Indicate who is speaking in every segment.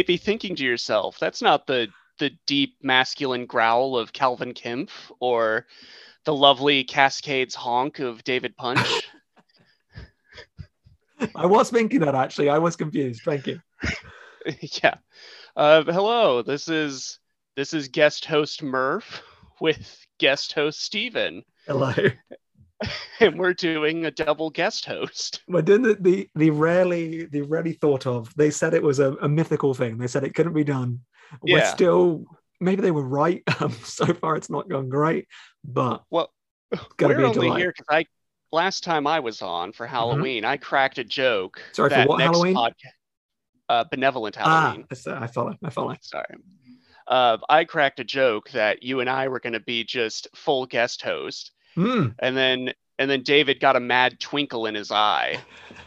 Speaker 1: may be thinking to yourself, that's not the the deep masculine growl of Calvin Kemp or the lovely Cascades honk of David Punch.
Speaker 2: I was thinking that actually. I was confused. Thank you.
Speaker 1: yeah. Uh, hello. This is this is guest host Murph with guest host Steven.
Speaker 2: Hello.
Speaker 1: And we're doing a double guest host.
Speaker 2: We're doing the, the, the rarely the rarely thought of. They said it was a, a mythical thing. They said it couldn't be done. We're still maybe they were right. Um, so far it's not gone great, but
Speaker 1: Well, we're
Speaker 2: be
Speaker 1: only here because I last time I was on for Halloween, I cracked a joke.
Speaker 2: Mm-hmm. Sorry, for what
Speaker 1: next
Speaker 2: Halloween?
Speaker 1: podca- uh, benevolent
Speaker 2: ah,
Speaker 1: Halloween.
Speaker 2: I see- I follow. I follow.
Speaker 1: Sorry. Uh, I cracked a joke that you and I were going to be just full guest host,
Speaker 2: Hmm.
Speaker 1: and then and then David got a mad twinkle in his eye,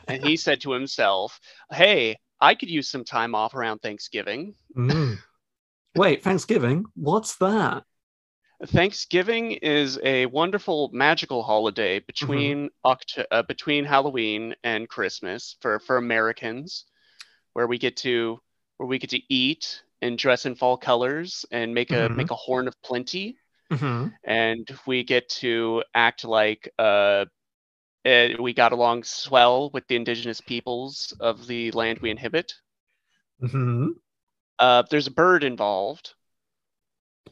Speaker 1: and he said to himself, "Hey, I could use some time off around Thanksgiving."
Speaker 2: Mm. Wait, Thanksgiving? What's that?
Speaker 1: Thanksgiving is a wonderful magical holiday between Oct- uh, between Halloween and Christmas for for Americans, where we get to where we get to eat and dress in fall colors and make a
Speaker 2: Mhm.
Speaker 1: make a horn of plenty,
Speaker 2: hmm
Speaker 1: and we get to act like uh, uh, we got along swell with the indigenous peoples of the land we inhabit.
Speaker 2: hmm
Speaker 1: Uh, there's a bird involved,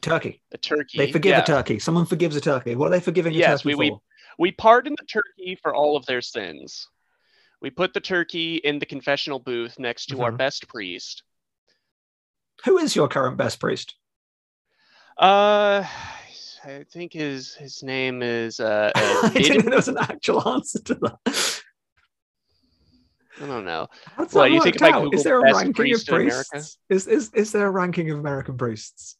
Speaker 2: Turkey.
Speaker 1: a turkey.
Speaker 2: They forgive
Speaker 1: yeah.
Speaker 2: a turkey. Someone forgives a turkey. What are they forgiving a
Speaker 1: Yes,
Speaker 2: turkey
Speaker 1: we-
Speaker 2: for?
Speaker 1: we pardon the turkey for all of their sins. We put the turkey in the confessional booth next to our
Speaker 2: Mhm.
Speaker 1: best priest.
Speaker 2: Who is your current best priest?
Speaker 1: Uh, I think his his name is uh,
Speaker 2: I didn't know there was an actual answer to that.
Speaker 1: I don't know.
Speaker 2: How does
Speaker 1: Well, you think
Speaker 2: out? Is there a ranking of
Speaker 1: priest
Speaker 2: priests? Is, is is there a ranking of American priests?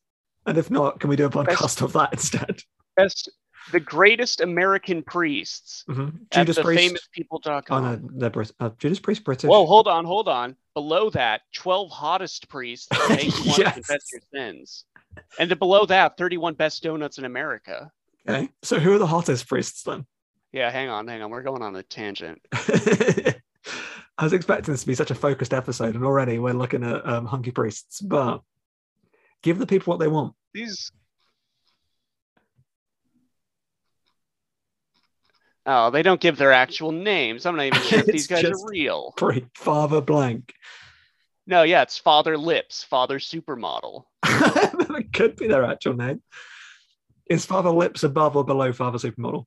Speaker 2: And if not, can we do a podcast of that instead?
Speaker 1: Best the greatest American priests
Speaker 2: Mhm.
Speaker 1: at
Speaker 2: Judas
Speaker 1: the
Speaker 2: Priest.
Speaker 1: famouspeople.com.
Speaker 2: Oh no, they're Brit- uh, Judas Priest British.
Speaker 1: Whoa, hold on, hold on. Below that, 12 hottest priests that make you want
Speaker 2: Yes.
Speaker 1: to confess your sins. And then below that, 31 best donuts in America.
Speaker 2: Okay, so who are the hottest priests then?
Speaker 1: Yeah, hang on, hang on. We're going on a tangent.
Speaker 2: I was expecting this to be such a focused episode, and already we're looking at um, hunky priests. But give the people what they want.
Speaker 1: These. Oh, they don't give their actual names. I'm not even sure if these guys are real.
Speaker 2: Great, Father Blank.
Speaker 1: No, yeah, it's Father Lips, Father Supermodel.
Speaker 2: it could be their actual name. Is Father Lips above or below Father Supermodel?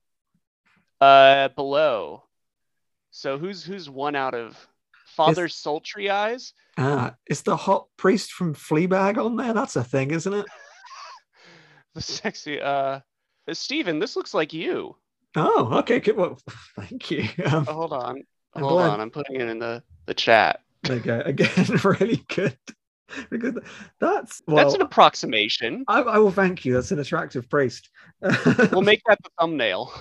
Speaker 1: Uh, below. So who's who's one out of Father Sultry Eyes?
Speaker 2: Ah, is the hot priest from Fleabag on there? That's a thing, isn't it?
Speaker 1: The sexy. Uh, Steven, this looks like you.
Speaker 2: Oh, okay. Good. Well, thank you. Um,
Speaker 1: Oh, hold on. Hold
Speaker 2: glad-
Speaker 1: on. I'm putting it in the the chat.
Speaker 2: there you go. Again, really good. Good. That's well.
Speaker 1: That's an approximation.
Speaker 2: I, I will thank you. That's an attractive priest.
Speaker 1: We'll make that the thumbnail.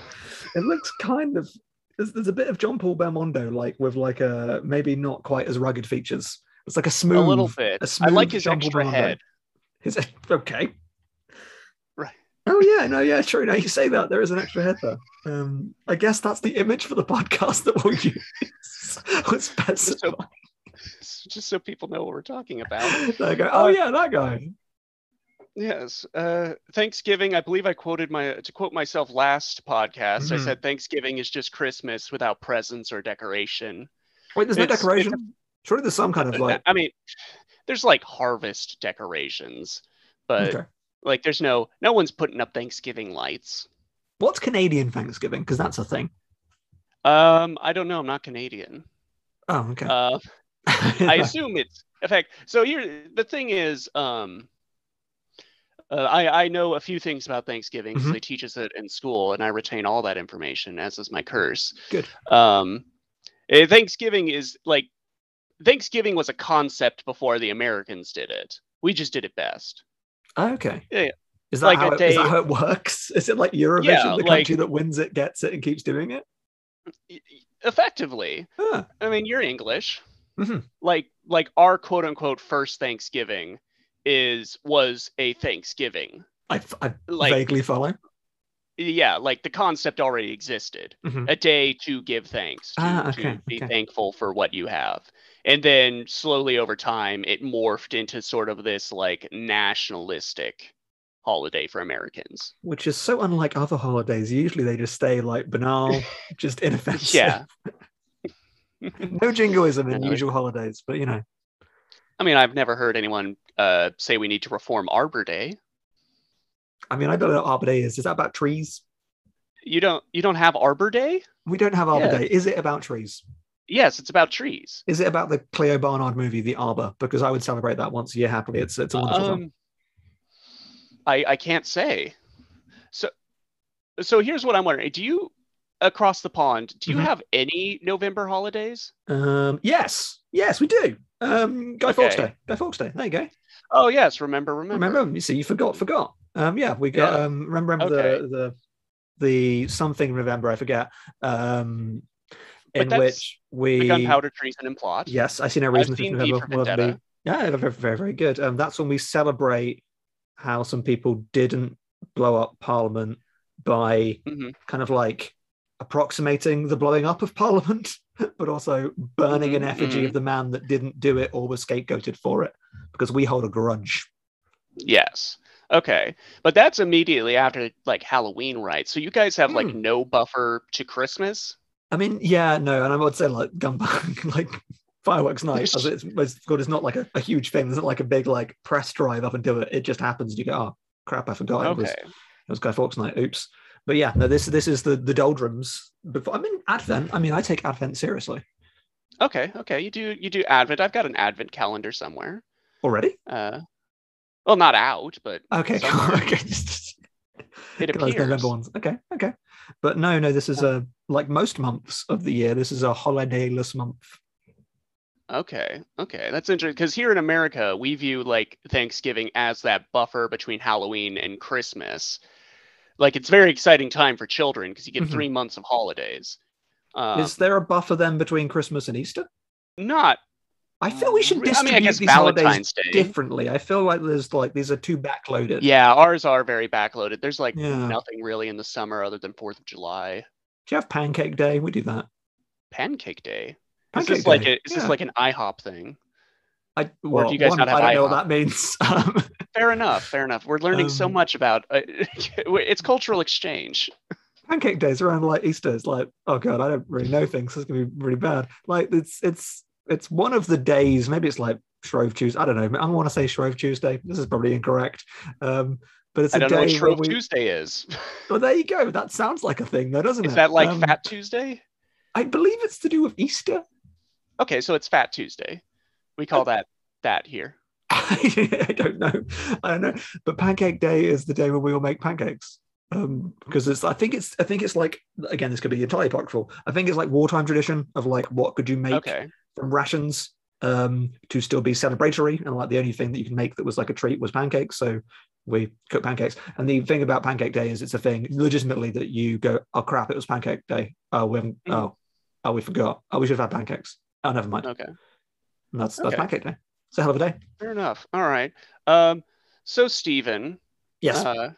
Speaker 2: it looks kind of. There's, there's a bit of Jean-Paul Belmondo, like with like a maybe not quite as rugged features. It's like a smooth.
Speaker 1: a little bit.
Speaker 2: a
Speaker 1: I like his
Speaker 2: John
Speaker 1: extra
Speaker 2: Belmondo.
Speaker 1: head.
Speaker 2: His okay. Oh yeah, no, yeah, true. Now you say that there is an extra head there. Um, I guess that's the image for the podcast that we'll use. We'll specify.
Speaker 1: Just so people know what we're talking about.
Speaker 2: There you go. Oh yeah, that guy.
Speaker 1: Yes. Uh, Thanksgiving. I believe I quoted my to quote myself last podcast. I
Speaker 2: Mhm.
Speaker 1: said Thanksgiving is just Christmas without presents or decoration.
Speaker 2: Wait, there's no
Speaker 1: It's-
Speaker 2: decoration. Surely there's some kind of like.
Speaker 1: I mean, there's like harvest decorations, but
Speaker 2: Okay.
Speaker 1: Like there's no no one's putting up Thanksgiving lights.
Speaker 2: What's Canadian Thanksgiving? Because that's a thing.
Speaker 1: Um, I don't know. I'm not Canadian.
Speaker 2: Oh, okay.
Speaker 1: Uh, I assume it's in fact. So here, the thing is, um, uh, I I know a few things about Thanksgiving because
Speaker 2: Mhm.
Speaker 1: they teach us it in school, and I retain all that information, as is my curse.
Speaker 2: Good.
Speaker 1: Um, eh, Thanksgiving is like Thanksgiving was a concept before the Americans did it. We just did it best.
Speaker 2: Oh, okay.
Speaker 1: Yeah, yeah.
Speaker 2: Is that,
Speaker 1: Like
Speaker 2: how
Speaker 1: a
Speaker 2: it, is that how it works? Is it like Eurovision,
Speaker 1: Yeah,
Speaker 2: the
Speaker 1: like-
Speaker 2: country that wins it gets it and keeps doing it?
Speaker 1: Effectively,
Speaker 2: Ah,
Speaker 1: I mean, you're English.
Speaker 2: Mhm.
Speaker 1: Like like our quote unquote first Thanksgiving is was a Thanksgiving.
Speaker 2: I, I
Speaker 1: Like
Speaker 2: vaguely follow.
Speaker 1: yeah, like the concept already existed.
Speaker 2: Mhm.
Speaker 1: A day to give thanks, to,
Speaker 2: Ah,
Speaker 1: to be
Speaker 2: okay.
Speaker 1: thankful for what you have. And then slowly over time, it morphed into sort of this like nationalistic holiday for Americans.
Speaker 2: Which is so unlike other holidays. Usually they just stay like banal, just inoffensive.
Speaker 1: Yeah.
Speaker 2: no jingoism in usual holidays, but you know.
Speaker 1: I mean, I've never heard anyone uh, say we need to reform Arbor Day.
Speaker 2: I mean, I don't know what Arbor Day is. Is that about trees?
Speaker 1: You don't you don't have Arbor Day?
Speaker 2: We don't have Arbor
Speaker 1: Yeah.
Speaker 2: Day. Is it about trees?
Speaker 1: Yes, it's about trees.
Speaker 2: Is it about the Clio Barnard movie, The Arbor? Because I would celebrate that once a year happily. It's it's a wonderful film.
Speaker 1: Um, I I can't say. So so here's what I'm wondering. Do you across the pond, do you
Speaker 2: Mhm.
Speaker 1: have any November holidays?
Speaker 2: Um, yes, yes, we do. Um, Guy Fawkes Day. Guy Fawkes Day. There you go.
Speaker 1: Oh yes, remember, remember.
Speaker 2: Remember? You see, you forgot, forgot. Um, yeah, we got.
Speaker 1: Yeah.
Speaker 2: Um, remember, remember
Speaker 1: Okay.
Speaker 2: the the the something November. I forget. Um, in which we
Speaker 1: The gunpowder treason and plot.
Speaker 2: Yes, I see no reason the
Speaker 1: seen
Speaker 2: 5th
Speaker 1: V
Speaker 2: November will ever be. Yeah, very, very, very good. Um, that's when we celebrate how some people didn't blow up Parliament by
Speaker 1: Mhm.
Speaker 2: kind of like approximating the blowing up of Parliament, but also burning an
Speaker 1: Mhm,
Speaker 2: effigy
Speaker 1: mhm.
Speaker 2: of the man that didn't do it or was scapegoated for it, because we hold a grudge.
Speaker 1: Yes. Okay. But that's immediately after like Halloween, right? So you guys have like
Speaker 2: Hmm.
Speaker 1: no buffer to Christmas?
Speaker 2: I mean, yeah, no, and I would say like gunpowder, like fireworks night, as it's, it's good. It's not like a, a huge thing. There's not like a big like press drive up and do it. It just happens. And you go, oh crap, I forgot it was
Speaker 1: Okay.
Speaker 2: it was Guy Fawkes night. Oops. But yeah, no, this this is the the doldrums. Before I mean Advent. I mean, I take Advent seriously
Speaker 1: Okay. Okay. You do you do Advent. I've got an Advent calendar somewhere.
Speaker 2: already.
Speaker 1: Uh well not out, but
Speaker 2: Okay, okay.
Speaker 1: It
Speaker 2: get those. November ones. Okay, okay. But no, no, this is a like most months of the year. This is a holidayless month.
Speaker 1: Okay, okay, that's interesting because here in America, we view like Thanksgiving as that buffer between Halloween and Christmas. Like it's very exciting time for children because you get
Speaker 2: Mhm.
Speaker 1: three months of holidays. Um,
Speaker 2: is there a buffer then between Christmas and Easter?
Speaker 1: not.
Speaker 2: I feel we should
Speaker 1: re- I
Speaker 2: distribute
Speaker 1: mean, I
Speaker 2: these holidays
Speaker 1: Valentine's Day.
Speaker 2: differently. I feel like there's like these are too backloaded.
Speaker 1: Yeah, ours are very backloaded. There's like
Speaker 2: Yeah.
Speaker 1: nothing really in the summer other than Fourth of July,
Speaker 2: Do you have Pancake Day? We do that.
Speaker 1: Pancake Day. Is
Speaker 2: Pancake
Speaker 1: this like
Speaker 2: Day,
Speaker 1: a, is this like an IHOP thing?
Speaker 2: I,
Speaker 1: Or do you guys
Speaker 2: one,
Speaker 1: not have
Speaker 2: I don't know what
Speaker 1: IHOP?
Speaker 2: that means. Um,
Speaker 1: Fair enough, fair enough. We're learning so
Speaker 2: Um,
Speaker 1: much about uh, it's cultural exchange.
Speaker 2: pancake days around like Easter. It's like, oh god, I don't really know things. This is gonna be really bad. Like it's it's it's one of the days. Maybe it's like Shrove Tuesday. I don't know. I want to say Shrove Tuesday. This is probably incorrect. Um, but it's
Speaker 1: I
Speaker 2: a
Speaker 1: don't know what Shrove
Speaker 2: we.
Speaker 1: Tuesday is.
Speaker 2: Well, there you go. That sounds like a thing, though, doesn't it?
Speaker 1: Is that like
Speaker 2: Um,
Speaker 1: Fat Tuesday?
Speaker 2: I believe it's to do with Easter.
Speaker 1: Okay, so it's Fat Tuesday. We call that that here.
Speaker 2: I don't know. I don't know. But Pancake Day is the day when we all make pancakes. Um, because it's I think it's I think it's like again, this could be entirely apocryphal. I think it's like wartime tradition of like what could you make
Speaker 1: Okay.
Speaker 2: From rations um to still be celebratory and like the only thing that you can make that was like a treat was pancakes. So we cook pancakes. And the thing about Pancake Day is it's a thing legitimately that you go, oh crap, it was Pancake Day. Oh, we haven't.
Speaker 1: Mhm.
Speaker 2: Oh, oh, we forgot. Oh, we should have had pancakes. Oh, never mind.
Speaker 1: Okay.
Speaker 2: And that's that's
Speaker 1: Okay.
Speaker 2: Pancake Day. It's a hell of a day.
Speaker 1: Fair enough. All right. Um, so Stephen,
Speaker 2: Yes.
Speaker 1: uh,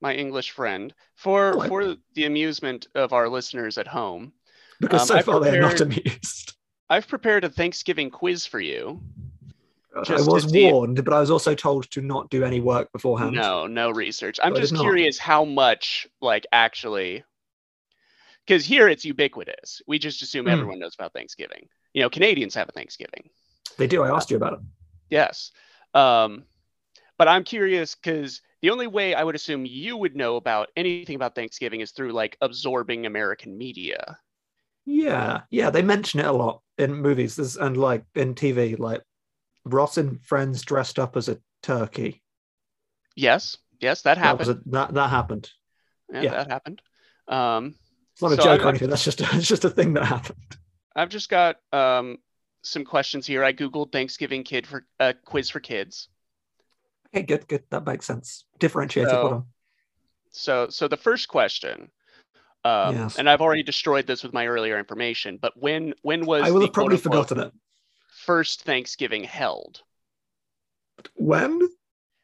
Speaker 1: my English friend, for
Speaker 2: Hello.
Speaker 1: for the amusement of our listeners at home,
Speaker 2: because
Speaker 1: um,
Speaker 2: so
Speaker 1: I
Speaker 2: far they are not
Speaker 1: prepared-
Speaker 2: amused.
Speaker 1: I've prepared a Thanksgiving quiz for you.
Speaker 2: I was warned, but I was also told to not do any work beforehand.
Speaker 1: No, no research. I'm just
Speaker 2: not.
Speaker 1: curious how much, like, actually, because here it's ubiquitous. We just assume
Speaker 2: Hmm.
Speaker 1: everyone knows about Thanksgiving. You know, Canadians have a Thanksgiving.
Speaker 2: They do. I asked you about it.
Speaker 1: Yes. Um, but I'm curious because the only way I would assume you would know about anything about Thanksgiving is through like absorbing American media.
Speaker 2: Yeah, yeah. They mention it a lot in movies There's, and like in TV, like Ross and friends dressed up as a turkey.
Speaker 1: Yes, yes, that
Speaker 2: That
Speaker 1: happened.
Speaker 2: a, that that happened.
Speaker 1: yeah,
Speaker 2: yeah.
Speaker 1: that happened. Um,
Speaker 2: It's not a
Speaker 1: So
Speaker 2: joke
Speaker 1: I-
Speaker 2: or anything. That's just it's just a thing that happened.
Speaker 1: I've just got um, some questions here. I googled Thanksgiving kid for uh, quiz for kids.
Speaker 2: Okay, good, good. That makes sense. Differentiated.
Speaker 1: So- So, so the first question, um,
Speaker 2: Yes.
Speaker 1: and I've already destroyed this with my earlier information, but when when was
Speaker 2: I will have probably forgotten it.
Speaker 1: first Thanksgiving held?
Speaker 2: When?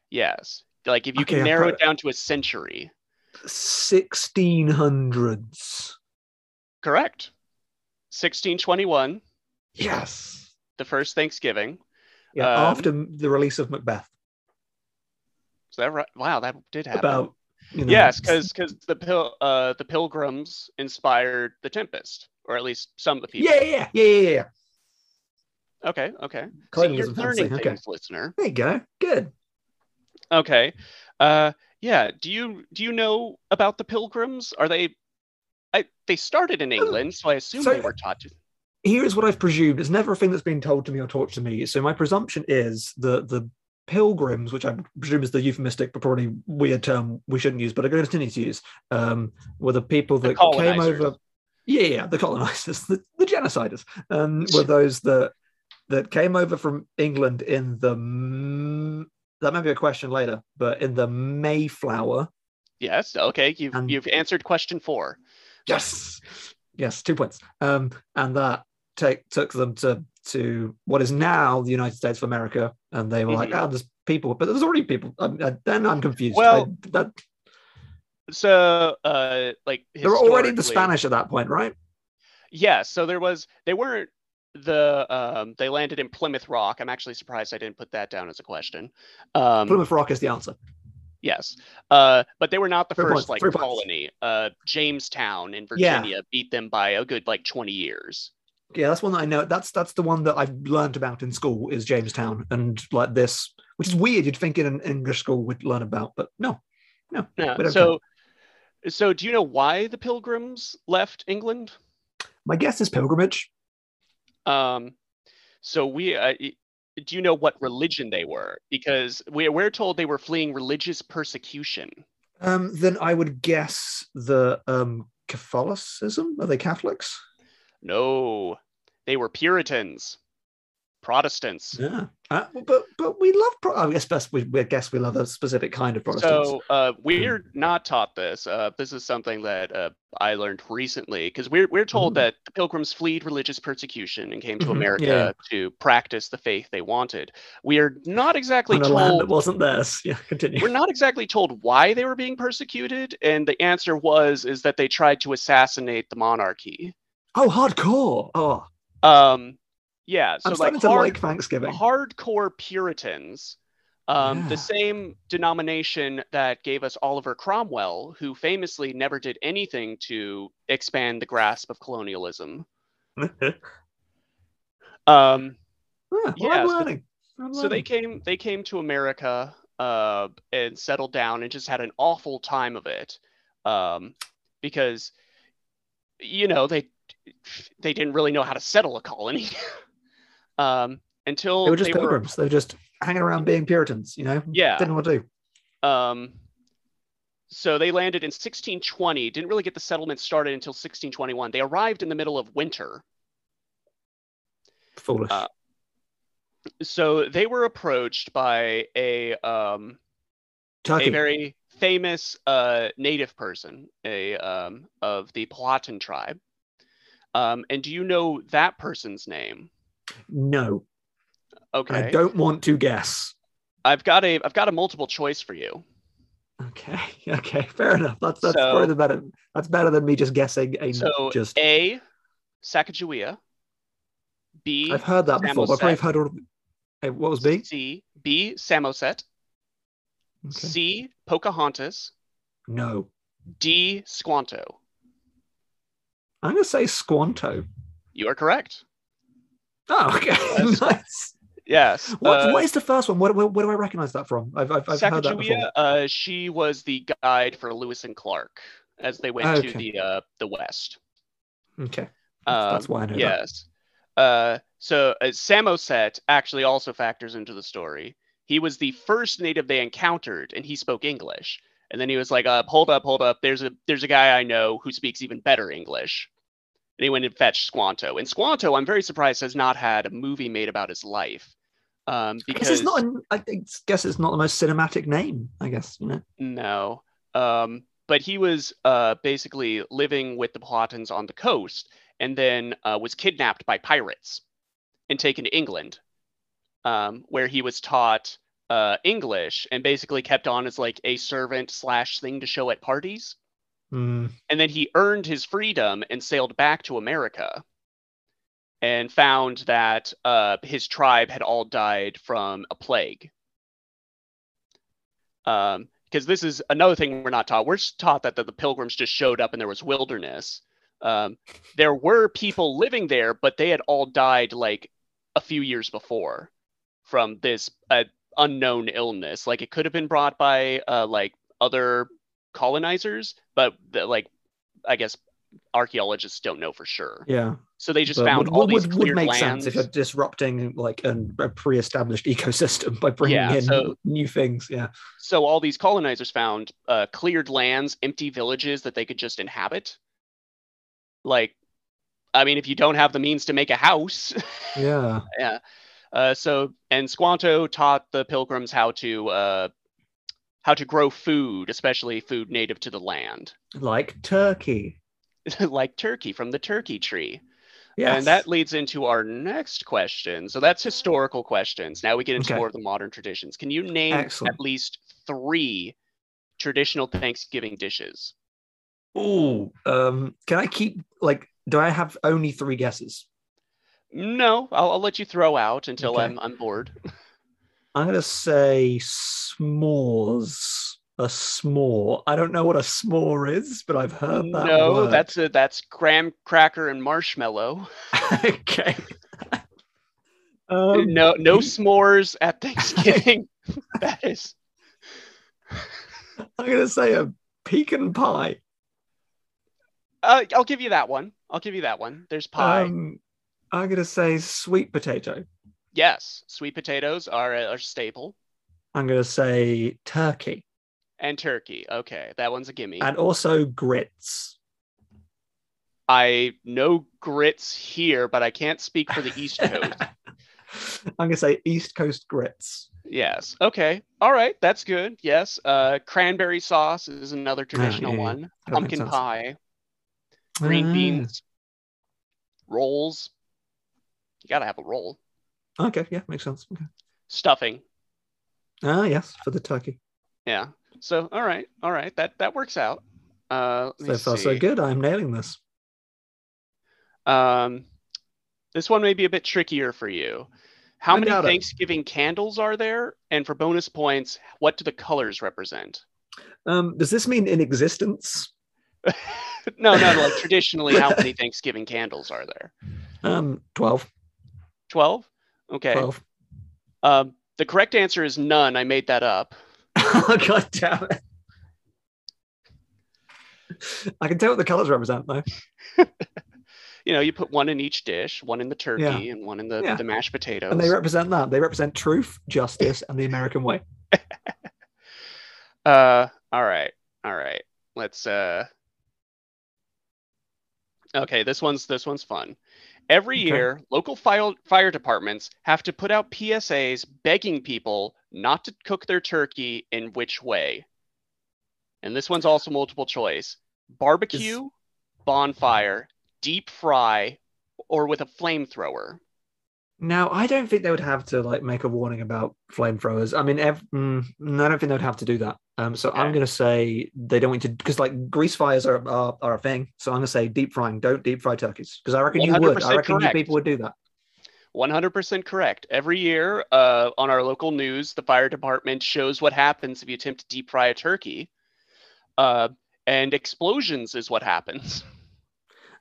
Speaker 1: Yes. Like if you
Speaker 2: Okay,
Speaker 1: can narrow it down to a century.
Speaker 2: 1600s.
Speaker 1: Correct. 1621,
Speaker 2: Yes.
Speaker 1: the first Thanksgiving.
Speaker 2: Yeah,
Speaker 1: Um,
Speaker 2: after the release of Macbeth.
Speaker 1: Is that right? Wow, that did happen.
Speaker 2: About you know,
Speaker 1: yes, because because the pil- uh the pilgrims inspired the Tempest, or at least some of the people.
Speaker 2: yeah, yeah, yeah, yeah, yeah.
Speaker 1: Okay. Okay.
Speaker 2: Colonialism
Speaker 1: you're learning
Speaker 2: okay.
Speaker 1: things, listener.
Speaker 2: There you go. Good.
Speaker 1: Okay. Uh, yeah. Do you do you know about the pilgrims? Are they? I they started in England, so I assume
Speaker 2: So-
Speaker 1: they were taught to.
Speaker 2: Here's what I've presumed. It's never a thing that's been told to me or taught to me. So my presumption is the the pilgrims, which I presume is the euphemistic but probably weird term we shouldn't use, but I'm going to continue to use, um, were the people
Speaker 1: The
Speaker 2: that came over. Yeah, yeah, the colonizers, the, the genociders, um, were those that that came over from England in the. That may be a question later, but in the Mayflower.
Speaker 1: Yes. Okay. You've
Speaker 2: And-
Speaker 1: you've answered question four.
Speaker 2: Yes, yes, two points. Um, and that take took them to to what is now the United States of America, and they were like,
Speaker 1: Mhm.
Speaker 2: "Ah, there's people, but there's already people." Um, uh, then I'm confused.
Speaker 1: Well,
Speaker 2: I- that,
Speaker 1: So, uh, like
Speaker 2: they were already the Spanish at that point, right?
Speaker 1: Yeah, so there was they weren't the um they landed in Plymouth Rock. I'm actually surprised I didn't put that down as a question. Um
Speaker 2: Plymouth Rock is the answer.
Speaker 1: yes. Uh but they were not the
Speaker 2: Three
Speaker 1: first
Speaker 2: points,
Speaker 1: like
Speaker 2: three
Speaker 1: colony. Uh Jamestown in
Speaker 2: Yeah.
Speaker 1: Virginia beat them by a good like 20 years.
Speaker 2: Yeah, that's one that I know. That's that's the one that I've learned about in school is Jamestown, and like this, which is weird. You'd think in an English school we'd learn about, but no, no. Don't
Speaker 1: So so do you know why the pilgrims left England?
Speaker 2: My guess is pilgrimage.
Speaker 1: Um so we uh, do you know what religion they were? Because we, we're told they were fleeing religious persecution.
Speaker 2: Um, then I would guess the um, Catholicism. Are they Catholics?
Speaker 1: No, they were Puritans, Protestants.
Speaker 2: Yeah, uh, but but we love. Pro- I guess best we, we guess we love a specific kind of Protestants.
Speaker 1: So uh, we're not taught this. Uh, this is something that uh, I learned recently because we're we're told
Speaker 2: Mhm.
Speaker 1: that the Pilgrims fled religious persecution and came to
Speaker 2: Mhm,
Speaker 1: America
Speaker 2: yeah.
Speaker 1: to practice the faith they wanted. We are not exactly
Speaker 2: on a land that wasn't theirs. Yeah, continue.
Speaker 1: We're not exactly told why they were being persecuted, and the answer was is that they tried to assassinate the monarchy.
Speaker 2: Oh, hardcore. Oh,
Speaker 1: Um, yeah, so
Speaker 2: I'm
Speaker 1: like
Speaker 2: starting to
Speaker 1: hard,
Speaker 2: like Thanksgiving.
Speaker 1: hardcore Puritans, um,
Speaker 2: Yeah.
Speaker 1: the same denomination that gave us Oliver Cromwell, who famously never did anything to expand the grasp of colonialism. Um,
Speaker 2: well,
Speaker 1: Yeah,
Speaker 2: I'm
Speaker 1: so- so they came they came to America uh, and settled down and just had an awful time of it um, because you know they they didn't really know how to settle a colony um, until
Speaker 2: They were just
Speaker 1: they were
Speaker 2: pilgrims. They were just hanging around being Puritans. You know.
Speaker 1: Yeah.
Speaker 2: Didn't know what to do.
Speaker 1: Um, so they landed in 1620. Didn't really get the settlement started until 1621. They arrived in the middle of winter.
Speaker 2: Foolish.
Speaker 1: Uh, So they were approached by a um, a very famous uh, native person, a um, of the Powhatan tribe. Um, and do you know that person's name?
Speaker 2: no,
Speaker 1: Okay,
Speaker 2: I don't want to guess.
Speaker 1: I've got a I've got a multiple choice for you.
Speaker 2: Okay. Okay. Fair enough. That's that's
Speaker 1: So-
Speaker 2: probably better. That's better than me just guessing. A
Speaker 1: So
Speaker 2: just.
Speaker 1: A, Sacagawea. B,
Speaker 2: I've heard that before. But I've probably heard all. Of, hey, what was B?
Speaker 1: C, B, Samoset.
Speaker 2: Okay.
Speaker 1: C, Pocahontas.
Speaker 2: No.
Speaker 1: D, Squanto.
Speaker 2: I'm gonna say Squanto.
Speaker 1: You are correct.
Speaker 2: Oh, okay.
Speaker 1: Yes.
Speaker 2: nice.
Speaker 1: Yes.
Speaker 2: What,
Speaker 1: uh,
Speaker 2: what is the first one? Where do I recognize that from? I've, I've, I've heard that before.
Speaker 1: Uh, she was the guide for Lewis and Clark as they went to the uh, the west.
Speaker 2: Okay. That's,
Speaker 1: Um,
Speaker 2: that's why I know that.
Speaker 1: yes. Uh, so uh, Samoset actually also factors into the story. He was the first native they encountered, and he spoke English. And then he was like, uh, "Hold up, hold up. There's a there's a guy I know who speaks even better English." And he went and fetched Squanto. And Squanto, I'm very surprised, has not had a movie made about his life. Um, because
Speaker 2: it's not. An, I think- guess it's not the most cinematic name. I guess you know.
Speaker 1: No. Um, but he was uh, basically living with the Powhatans on the coast and then uh, was kidnapped by pirates and taken to England, um, where he was taught uh, English and basically kept on as like a servant slash thing to show at parties.
Speaker 2: Mm,
Speaker 1: And then he earned his freedom and sailed back to America and found that uh, his tribe had all died from a plague. Um, because this is another thing we're not taught. We're taught that, that the pilgrims just showed up and there was wilderness. Um, there were people living there, but they had all died like a few years before from this uh, unknown illness. Like it could have been brought by uh, like other colonizers, but the, like I guess archaeologists don't know for sure.
Speaker 2: yeah.
Speaker 1: So they just
Speaker 2: But
Speaker 1: found
Speaker 2: would,
Speaker 1: all
Speaker 2: would,
Speaker 1: these
Speaker 2: would, would make
Speaker 1: lands.
Speaker 2: sense if you're disrupting like an, a pre-established ecosystem by bringing
Speaker 1: Yeah,
Speaker 2: in
Speaker 1: so-
Speaker 2: new things. Yeah.
Speaker 1: so all these colonizers found uh, cleared lands, empty villages that they could just inhabit. Like, I mean, if you don't have the means to make a house,
Speaker 2: Yeah.
Speaker 1: yeah. Uh, so and Squanto taught the pilgrims how to uh, how to grow food, especially food native to the land,
Speaker 2: Like turkey.
Speaker 1: like turkey from the turkey tree.
Speaker 2: Yes.
Speaker 1: And that leads into our next question. So that's historical questions. Now we get into
Speaker 2: Okay.
Speaker 1: more of the modern traditions. Can you name
Speaker 2: Excellent.
Speaker 1: at least three traditional Thanksgiving dishes?
Speaker 2: Oh, Um, can I keep like do I have only three guesses?
Speaker 1: No, I'll, I'll let you throw out until
Speaker 2: Okay.
Speaker 1: I'm I'm bored.
Speaker 2: I'm gonna say s'mores. A s'more. I don't know what a s'more is, but I've heard that.
Speaker 1: no,
Speaker 2: word.
Speaker 1: that's a that's graham cracker and marshmallow.
Speaker 2: okay. um,
Speaker 1: no no s'mores at Thanksgiving. that is
Speaker 2: I'm gonna say a pecan pie.
Speaker 1: uh, I'll give you that one. I'll give you that one. There's pie.
Speaker 2: Um, I'm gonna say sweet potato.
Speaker 1: yes, sweet potatoes are a, are staple.
Speaker 2: I'm gonna say turkey
Speaker 1: And turkey. Okay, that one's a gimme.
Speaker 2: and also grits.
Speaker 1: I know grits here, but I can't speak for the East Coast.
Speaker 2: I'm gonna say East Coast grits.
Speaker 1: yes. Okay. All right. That's good. Yes. Uh, cranberry sauce is another traditional
Speaker 2: yeah, yeah.
Speaker 1: one.
Speaker 2: That
Speaker 1: Pumpkin pie, green
Speaker 2: Ah,
Speaker 1: beans, rolls. You gotta have a roll.
Speaker 2: Okay, yeah, makes sense. Okay.
Speaker 1: Stuffing.
Speaker 2: Ah, yes, for the turkey.
Speaker 1: Yeah. So all right. All right. That that works out. Uh,
Speaker 2: So far, so good. I'm nailing this.
Speaker 1: Um, this one may be a bit trickier for you. How
Speaker 2: I
Speaker 1: many
Speaker 2: doubt it.
Speaker 1: Thanksgiving candles are there? And for bonus points, what do the colors represent?
Speaker 2: Um, does this mean in existence?
Speaker 1: no, no, like traditionally, how many Thanksgiving candles are there?
Speaker 2: Um, 12.
Speaker 1: 12? Okay.
Speaker 2: 12.
Speaker 1: Um, the correct answer is none. I made that up.
Speaker 2: God damn it. I can tell what the colors represent, though.
Speaker 1: You know, you put one in each dish, one in the turkey and one in the,
Speaker 2: Yeah.
Speaker 1: the mashed potatoes.
Speaker 2: And they represent that. They represent truth, justice, and the American way.
Speaker 1: Uh, all right, all right. Let's. uh Okay, this one's this one's fun. Every
Speaker 2: Okay.
Speaker 1: year, local fire fire departments have to put out PSAs begging people not to cook their turkey in which way. And this one's also multiple choice: barbecue, bonfire, deep fry, or with a flamethrower.
Speaker 2: Now, I don't think they would have to like make a warning about flamethrowers. I mean, ev- mm, I don't think they would have to do that. Um, so I'm going to say they don't want to because like grease fires are, are are a thing. So I'm going to say deep frying. Don't deep fry turkeys because I reckon you would. I
Speaker 1: 100%
Speaker 2: reckon you people would do that.
Speaker 1: 100% correct. Every year uh, on our local news, the fire department shows what happens if you attempt to deep fry a turkey. Uh, and explosions is what happens.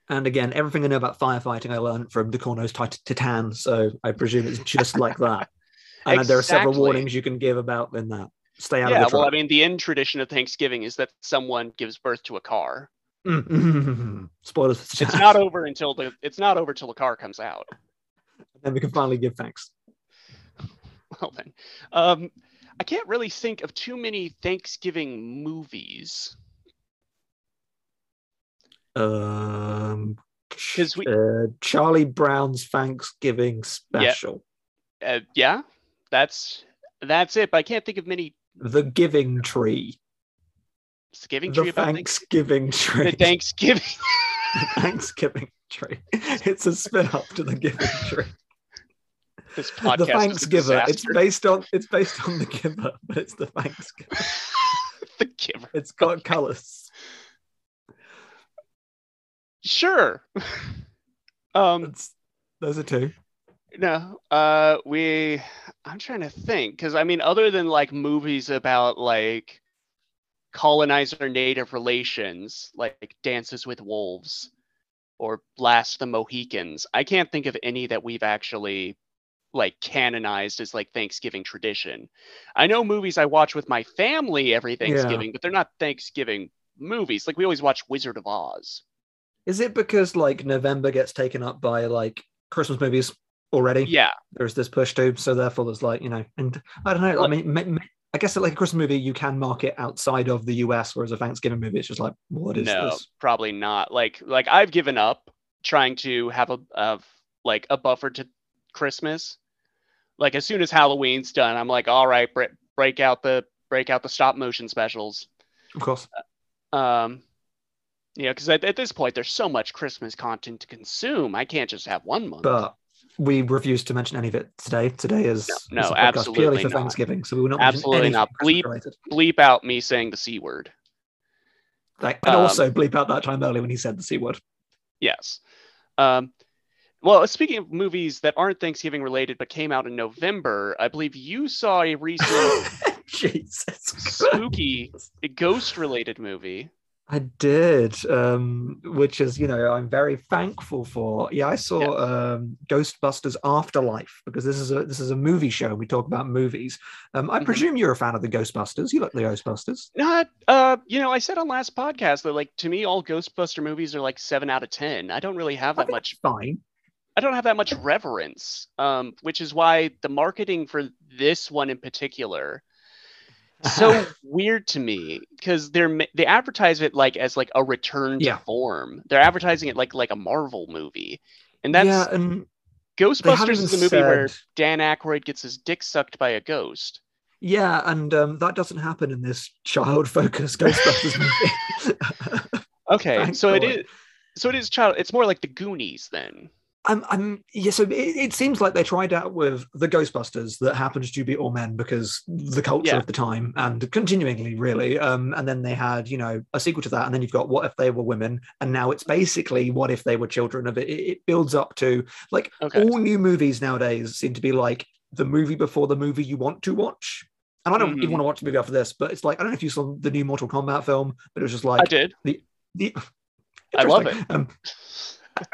Speaker 2: And again, everything I know about firefighting, I learned from the Corno's Tit- Titan. So I presume it's just like that. And there are several warnings you can give about in that. Stay out
Speaker 1: yeah,
Speaker 2: of the
Speaker 1: well, I mean, the end tradition of Thanksgiving is that someone gives birth to a car.
Speaker 2: Mm, Spoilers
Speaker 1: It's not over until the it's not over till the car comes out.
Speaker 2: then we can finally give thanks.
Speaker 1: Well then, um, I can't really think of too many Thanksgiving movies.
Speaker 2: Um,
Speaker 1: 'Cause we-
Speaker 2: uh, Charlie Brown's Thanksgiving special,
Speaker 1: Uh, yeah, that's that's it. But I can't think of many
Speaker 2: The Giving Tree, It's
Speaker 1: Thanksgiving tree
Speaker 2: the
Speaker 1: Thank-
Speaker 2: Thanksgiving Tree,
Speaker 1: the Thanksgiving.
Speaker 2: The Thanksgiving Tree. It's a spin up to the Giving Tree.
Speaker 1: This podcast
Speaker 2: the Thanksgiver. It's based on it's based on the giver, but it's the Thanksgiver.
Speaker 1: the giver.
Speaker 2: It's got colours.
Speaker 1: Sure. um
Speaker 2: It's, those are two.
Speaker 1: No. Uh we I'm trying to think because I mean other than like movies about like colonizer native relations like Dances with Wolves or Blast the Mohicans, I can't think of any that we've actually like canonized as like Thanksgiving tradition. I know movies I watch with my family every Thanksgiving, but they're not Thanksgiving movies. Like we always watch Wizard of Oz.
Speaker 2: Is it because like November gets taken up by like Christmas movies already?
Speaker 1: Yeah,
Speaker 2: There's this push to, so therefore there's like you know, and I don't know. I mean, ma- ma- I guess like a Christmas movie you can market outside of the US, whereas a Thanksgiving movie it's just like, what is
Speaker 1: no,
Speaker 2: this?
Speaker 1: probably not. Like like I've given up trying to have a of like a buffer to Christmas. Like as soon as Halloween's done, I'm like, all right, bre- break out the break out the stop motion specials.
Speaker 2: Of course.
Speaker 1: Um, you know, because at, at this point there's so much Christmas content to consume. I can't just have one month.
Speaker 2: But we refuse to mention any of it today. Today is,
Speaker 1: No, no,
Speaker 2: podcast
Speaker 1: absolutely
Speaker 2: purely for
Speaker 1: not.
Speaker 2: Thanksgiving, so we will not
Speaker 1: Absolutely not. Bleep.
Speaker 2: related.
Speaker 1: Bleep out me saying the c word.
Speaker 2: Like, and
Speaker 1: Um,
Speaker 2: also bleep out that time earlier when he said the c word.
Speaker 1: Yes. Um, well, speaking of movies that aren't Thanksgiving related but came out in November, I believe you saw a recent
Speaker 2: Jesus.
Speaker 1: spooky ghost related movie.
Speaker 2: I did, um, which is, you know, I'm very thankful for. Yeah, I saw um, Ghostbusters Afterlife because this is a this is a movie show. We talk about movies. Um, I
Speaker 1: Mhm.
Speaker 2: presume you're a fan of the Ghostbusters. You like the Ghostbusters?
Speaker 1: Not, uh, you know, I said on last podcast that like to me all Ghostbuster movies are like seven out of ten. I don't really have that much.
Speaker 2: fine.
Speaker 1: I don't have that much reverence. Um, which is why the marketing for this one in particular so weird to me because they're they advertise it like as like a return to
Speaker 2: Yeah.
Speaker 1: form. They're advertising it like like a Marvel movie, and that's
Speaker 2: yeah, and
Speaker 1: Ghostbusters is the movie where Dan Aykroyd gets his dick sucked by a ghost.
Speaker 2: Yeah, and um, that doesn't happen in this child-focused Ghostbusters movie.
Speaker 1: Okay, so it
Speaker 2: Thankfully.
Speaker 1: So it is child. It's more like the Goonies then.
Speaker 2: I'm, I'm, yeah. So it, it seems like they tried out with the Ghostbusters that happened to be all men because the culture
Speaker 1: Yeah.
Speaker 2: of the time and continuingly, really. Um, and then they had, you know, a sequel to that, and then you've got What If They Were Women, and now it's basically What If They Were Children of it. It, it builds up to like
Speaker 1: Okay.
Speaker 2: all new movies nowadays seem to be like the movie before the movie you want to watch. And I don't
Speaker 1: Mhm.
Speaker 2: even want to watch the movie after this, but it's like I don't know if you saw the new Mortal Kombat film, but it was just like
Speaker 1: I did.
Speaker 2: the
Speaker 1: I love
Speaker 2: it. Um,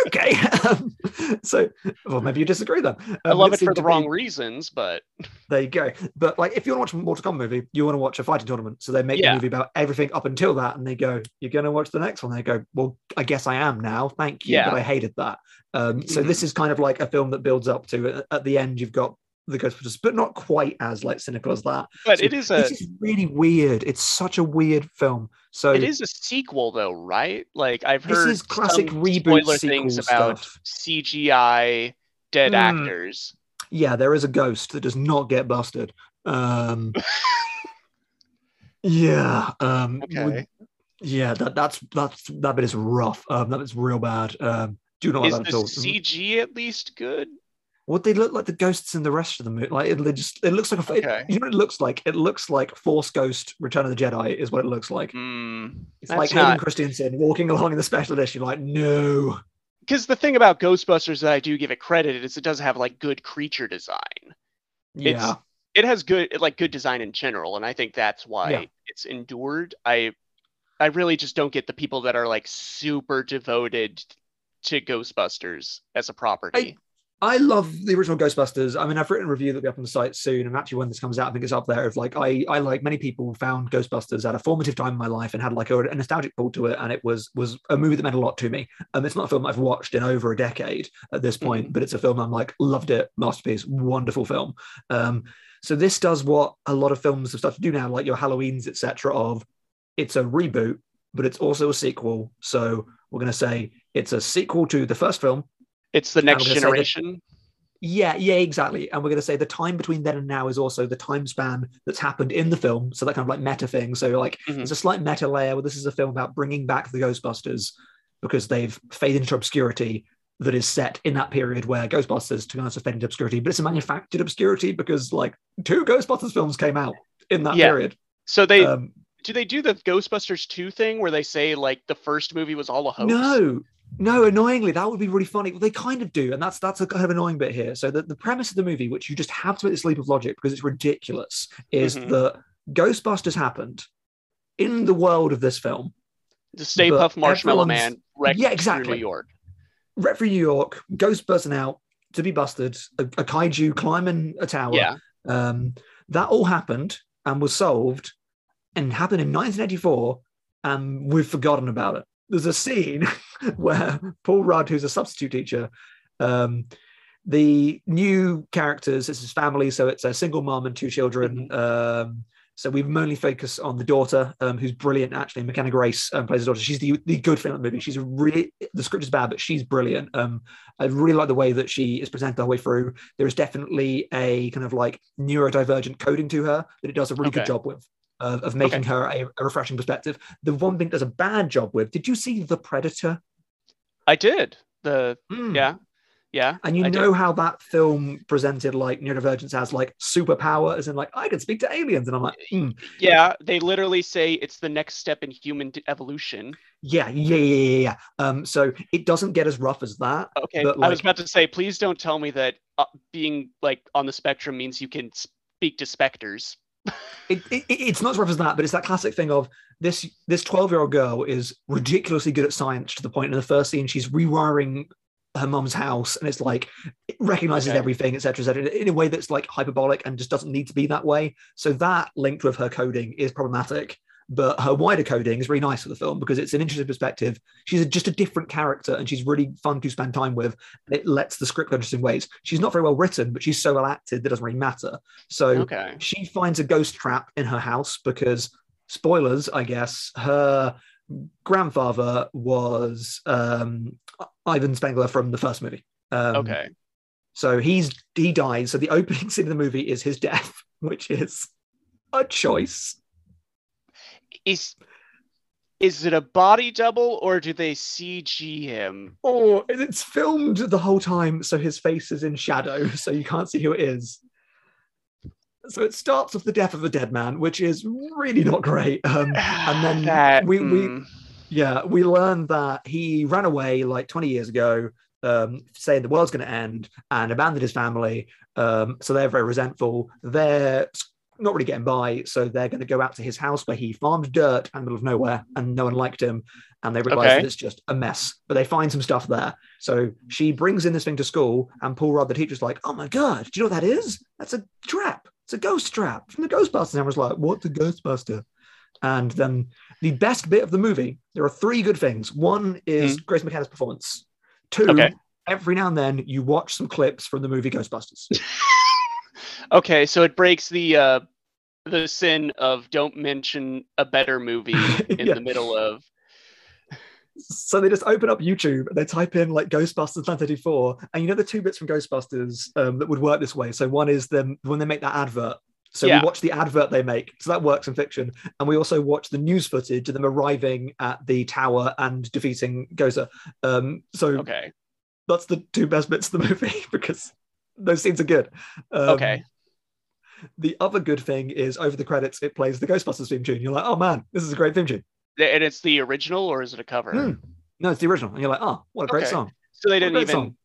Speaker 2: okay. Um, so, well, maybe you disagree then.
Speaker 1: I
Speaker 2: Um,
Speaker 1: love it for the
Speaker 2: to be-
Speaker 1: wrong reasons, but
Speaker 2: There you go. But like, if you want to watch a Mortal Kombat movie, you want to watch a fighting tournament. So they make
Speaker 1: Yeah.
Speaker 2: the movie about everything up until that, and they go, "You're going to watch the next one." They go, "Well, I guess I am now. Thank you,
Speaker 1: Yeah.
Speaker 2: but I hated that." Um, so this is kind of like a film that builds up to. At, at the end, you've got the Ghostbusters, but not quite as like cynical as that.
Speaker 1: but
Speaker 2: So
Speaker 1: it is a
Speaker 2: This is really weird. It's such a weird film. So
Speaker 1: it is a sequel though, right? Like I've heard this
Speaker 2: is classic reboot
Speaker 1: things about
Speaker 2: stuff.
Speaker 1: CGI dead
Speaker 2: Hmm.
Speaker 1: actors.
Speaker 2: yeah, there is a ghost that does not get busted. Um, yeah. Um, we-
Speaker 1: Okay.
Speaker 2: yeah, that that's that's that bit is rough. Um, that is real bad. Um, do not like
Speaker 1: Is
Speaker 2: that
Speaker 1: the
Speaker 2: at all.
Speaker 1: CG at least good?
Speaker 2: What they look like the ghosts in the rest of the movie. Like it, just it looks like a it- you know what it looks like. It looks like Force Ghost Return of the Jedi is what it looks like.
Speaker 1: Hmm.
Speaker 2: It's
Speaker 1: That's
Speaker 2: like Hayden
Speaker 1: not-
Speaker 2: Christensen walking along in the special edition. Like no,
Speaker 1: because the thing about Ghostbusters that I do give it credit is it does have like good creature design.
Speaker 2: yeah,
Speaker 1: It has good like good design in general, and I think that's why
Speaker 2: Yeah.
Speaker 1: it's endured. I I really just don't get the people that are like super devoted to Ghostbusters as a property.
Speaker 2: I love the original Ghostbusters. I mean, I've written a review that'll be up on the site soon, and actually, when this comes out, I think it's up there. Of like, I, I like many people found Ghostbusters at a formative time in my life and had like a, a nostalgic pull to it, and it was was a movie that meant a lot to me. Um, it's not a film I've watched in over a decade at this point, but it's a film I'm like loved it, masterpiece, wonderful film. Um, so this does what a lot of films have started to do now, like your Halloweens, etc. Of it's a reboot, but it's also a sequel. So we're going to say it's a sequel to the first film
Speaker 1: it's the next generation.
Speaker 2: yeah, yeah, exactly. And we're going to say the time between then and now is also the time span that's happened in the film. So that kind of like meta thing. So like
Speaker 1: Mhm.
Speaker 2: there's a slight meta layer where this is a film about bringing back the Ghostbusters because they've faded into obscurity that is set in that period where Ghostbusters, to be honest, faded into obscurity, but it's a manufactured obscurity because like two Ghostbusters films came out in that
Speaker 1: Yeah.
Speaker 2: period.
Speaker 1: So they
Speaker 2: Um,
Speaker 1: do they do the Ghostbusters 2 thing where they say like the first movie was all a hoax?
Speaker 2: No, no, annoyingly, that would be really funny. Well, they kind of do, and that's that's a kind of annoying bit here. So the, the premise of the movie, which you just have to make this leap of logic because it's ridiculous, is
Speaker 1: Mhm.
Speaker 2: that Ghostbusters happened in the world of this film.
Speaker 1: The Stay Puft Marshmallow Man wrecked
Speaker 2: Yeah,
Speaker 1: through
Speaker 2: exactly.
Speaker 1: New York.
Speaker 2: Ret for New York, ghost bursting out to be busted, a, a kaiju climbing a tower.
Speaker 1: Yeah.
Speaker 2: Um, that all happened and was solved and happened in 1984, and we've forgotten about it. There's a scene where Paul Rudd, who's a substitute teacher, um, the new characters, it's his family, so it's a single mom and two children. Um, so we mainly focus on the daughter, um, who's brilliant. Actually, McKenna Grace um, plays the daughter. She's the, the good thing in the movie. She's a really the script is bad, but she's brilliant. Um, I really like the way that she is presented the whole way through. There is definitely a kind of like neurodivergent coding to her that it does a really good job with. Of, of making
Speaker 1: Okay.
Speaker 2: her a, a refreshing perspective. The one thing does a bad job with. Did you see The Predator?
Speaker 1: I did. The
Speaker 2: Mm.
Speaker 1: yeah. Yeah.
Speaker 2: And you
Speaker 1: I
Speaker 2: know
Speaker 1: did.
Speaker 2: how that film presented like neurodivergence as like superpower, as in like I can speak to aliens, and I'm like, mm,
Speaker 1: Yeah, they literally say it's the next step in human evolution.
Speaker 2: yeah, yeah, yeah, yeah, yeah. Um, so it doesn't get as rough as that.
Speaker 1: Okay,
Speaker 2: But,
Speaker 1: I was about to say, please don't tell me that uh, being like on the spectrum means you can speak to specters.
Speaker 2: It, it, it's not as rough as that, but it's that classic thing of this this 12 year old girl is ridiculously good at science to the point in the first scene she's rewiring her mom's house and it's like it recognizes
Speaker 1: Okay.
Speaker 2: everything etc etc in a way that's like hyperbolic and just doesn't need to be that way so that linked with her coding is problematic but her wider coding is really nice for the film because it's an interesting perspective. She's a, just a different character and she's really fun to spend time with. And it lets the script go interesting ways. She's not very well written but she's so well acted that doesn't really matter. So
Speaker 1: Okay.
Speaker 2: she finds a ghost trap in her house because spoilers i guess her grandfather was um Egon Spengler from the first movie. Um,
Speaker 1: Okay.
Speaker 2: so he's he dies. So the opening scene of the movie is his death which is a choice
Speaker 1: Is is it a body double or do they CG him?
Speaker 2: or it's filmed the whole time so his face is in shadow so you can't see who it is so it starts with the death of a dead man which is really not great um, and then
Speaker 1: That-
Speaker 2: we, we
Speaker 1: mm,
Speaker 2: Yeah, we learned that he ran away like 20 years ago, um, saying the world's going to end and abandoned his family. Um, so they're very resentful. They're not really getting by. So they're going to go out to his house where he farmed dirt in the middle of nowhere and no one liked him. And they realize
Speaker 1: Okay.
Speaker 2: that it's just a mess, but they find some stuff there. So she brings in this thing to school, and Paul Rudd, the teacher's like, Oh my God, do you know what that is? That's a trap. It's a ghost trap from the Ghostbusters. And was like, What's a Ghostbuster? And then the best bit of the movie, there are three good things. One is hmm. Grace McKenna's performance. Two,
Speaker 1: Okay.
Speaker 2: every now and then you watch some clips from the movie Ghostbusters.
Speaker 1: Okay, so it breaks the uh the sin of don't mention a better movie in
Speaker 2: Yeah.
Speaker 1: the middle of
Speaker 2: so they just open up YouTube and they type in like Ghostbusters 1984, and you know the two bits from Ghostbusters um, that would work this way. So one is them when they make that advert. So
Speaker 1: Yeah.
Speaker 2: we watch the advert they make, so that works in fiction, and we also watch the news footage of them arriving at the tower and defeating Gozer. Um, so
Speaker 1: okay.
Speaker 2: that's the two best bits of the movie because those scenes are good. Um,
Speaker 1: Okay.
Speaker 2: The other good thing is over the credits, it plays the Ghostbusters theme tune. You're like, oh man, this is a great theme tune.
Speaker 1: And it's the original or is it a cover?
Speaker 2: Hmm. No, it's the original. And you're like, oh, what a great
Speaker 1: Okay.
Speaker 2: song.
Speaker 1: So they didn't even
Speaker 2: song.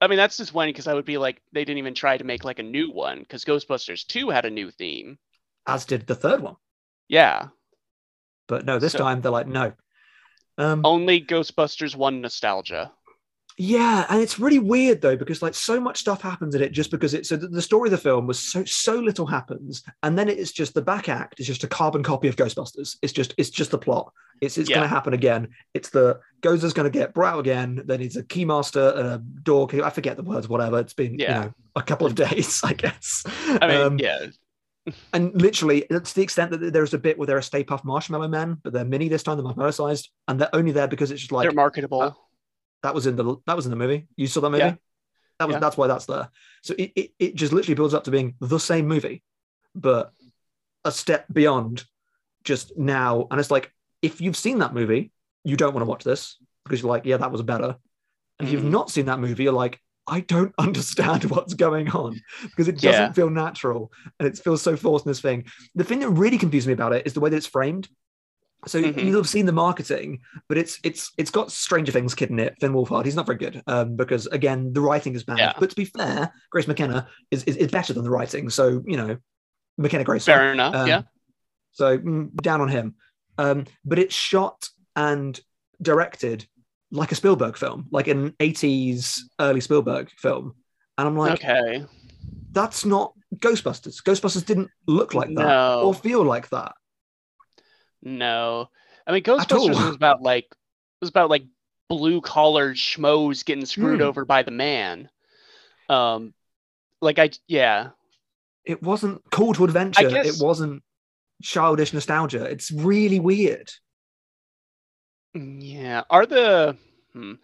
Speaker 1: I mean that's disappointing because I would be like they didn't even try to make like a new one because Ghostbusters 2 had a new theme.
Speaker 2: As did the third one.
Speaker 1: Yeah.
Speaker 2: But no, this
Speaker 1: So-
Speaker 2: time they're like, no. Um,
Speaker 1: Only Ghostbusters 1 nostalgia.
Speaker 2: Yeah, and it's really weird though because like so much stuff happens in it just because it's so the, story of the film was so so little happens, and then it's just the back act is just a carbon copy of Ghostbusters. It's just it's just the plot. It's it's going to happen again. It's the Gozer's going to get Brow again. Then it's a keymaster and a door. key- I forget the words. Whatever. It's been
Speaker 1: Yeah.
Speaker 2: you know a couple of days, I guess.
Speaker 1: I mean,
Speaker 2: Um,
Speaker 1: yeah.
Speaker 2: and literally, it's the extent that there's a bit where there are Stay Puft Marshmallow Men, but they're mini this time. They're marshmallow sized, and they're only there because it's just like
Speaker 1: They're marketable.
Speaker 2: uh, that was in the that was in the movie. You saw that movie?
Speaker 1: Yeah.
Speaker 2: That was
Speaker 1: Yeah.
Speaker 2: that's why that's there. So it, it it just literally builds up to being the same movie, but a step beyond just now. And it's like if you've seen that movie, you don't want to watch this because you're like, yeah, that was better. And if you've
Speaker 1: Mhm.
Speaker 2: not seen that movie, you're like, I don't understand what's going on because it doesn't
Speaker 1: Yeah.
Speaker 2: feel natural and it feels so forced in this thing. The thing that really confused me about it is the way that it's framed. So
Speaker 1: Mhm.
Speaker 2: you'll have seen the marketing, but it's it's it's got Stranger Things kid in it. Finn Wolfhard, he's not very good um, because again the writing is bad.
Speaker 1: Yeah.
Speaker 2: But to be fair, Grace McKenna is, is is better than the writing. So you know, McKenna Grace.
Speaker 1: Fair enough.
Speaker 2: Um,
Speaker 1: yeah.
Speaker 2: So mm, down on him. Um, but it's shot and directed like a Spielberg film, like an 80s early Spielberg film. And I'm like,
Speaker 1: okay.
Speaker 2: that's not Ghostbusters. Ghostbusters didn't look like that
Speaker 1: No.
Speaker 2: or feel like that.
Speaker 1: No. I mean. Ghostbusters was about like it was about like blue collar schmoes getting screwed
Speaker 2: Hmm.
Speaker 1: over by the man. Um, like I yeah.
Speaker 2: It wasn't call to adventure.
Speaker 1: guess-
Speaker 2: It wasn't childish nostalgia. It's really weird.
Speaker 1: Yeah. Are the hmm,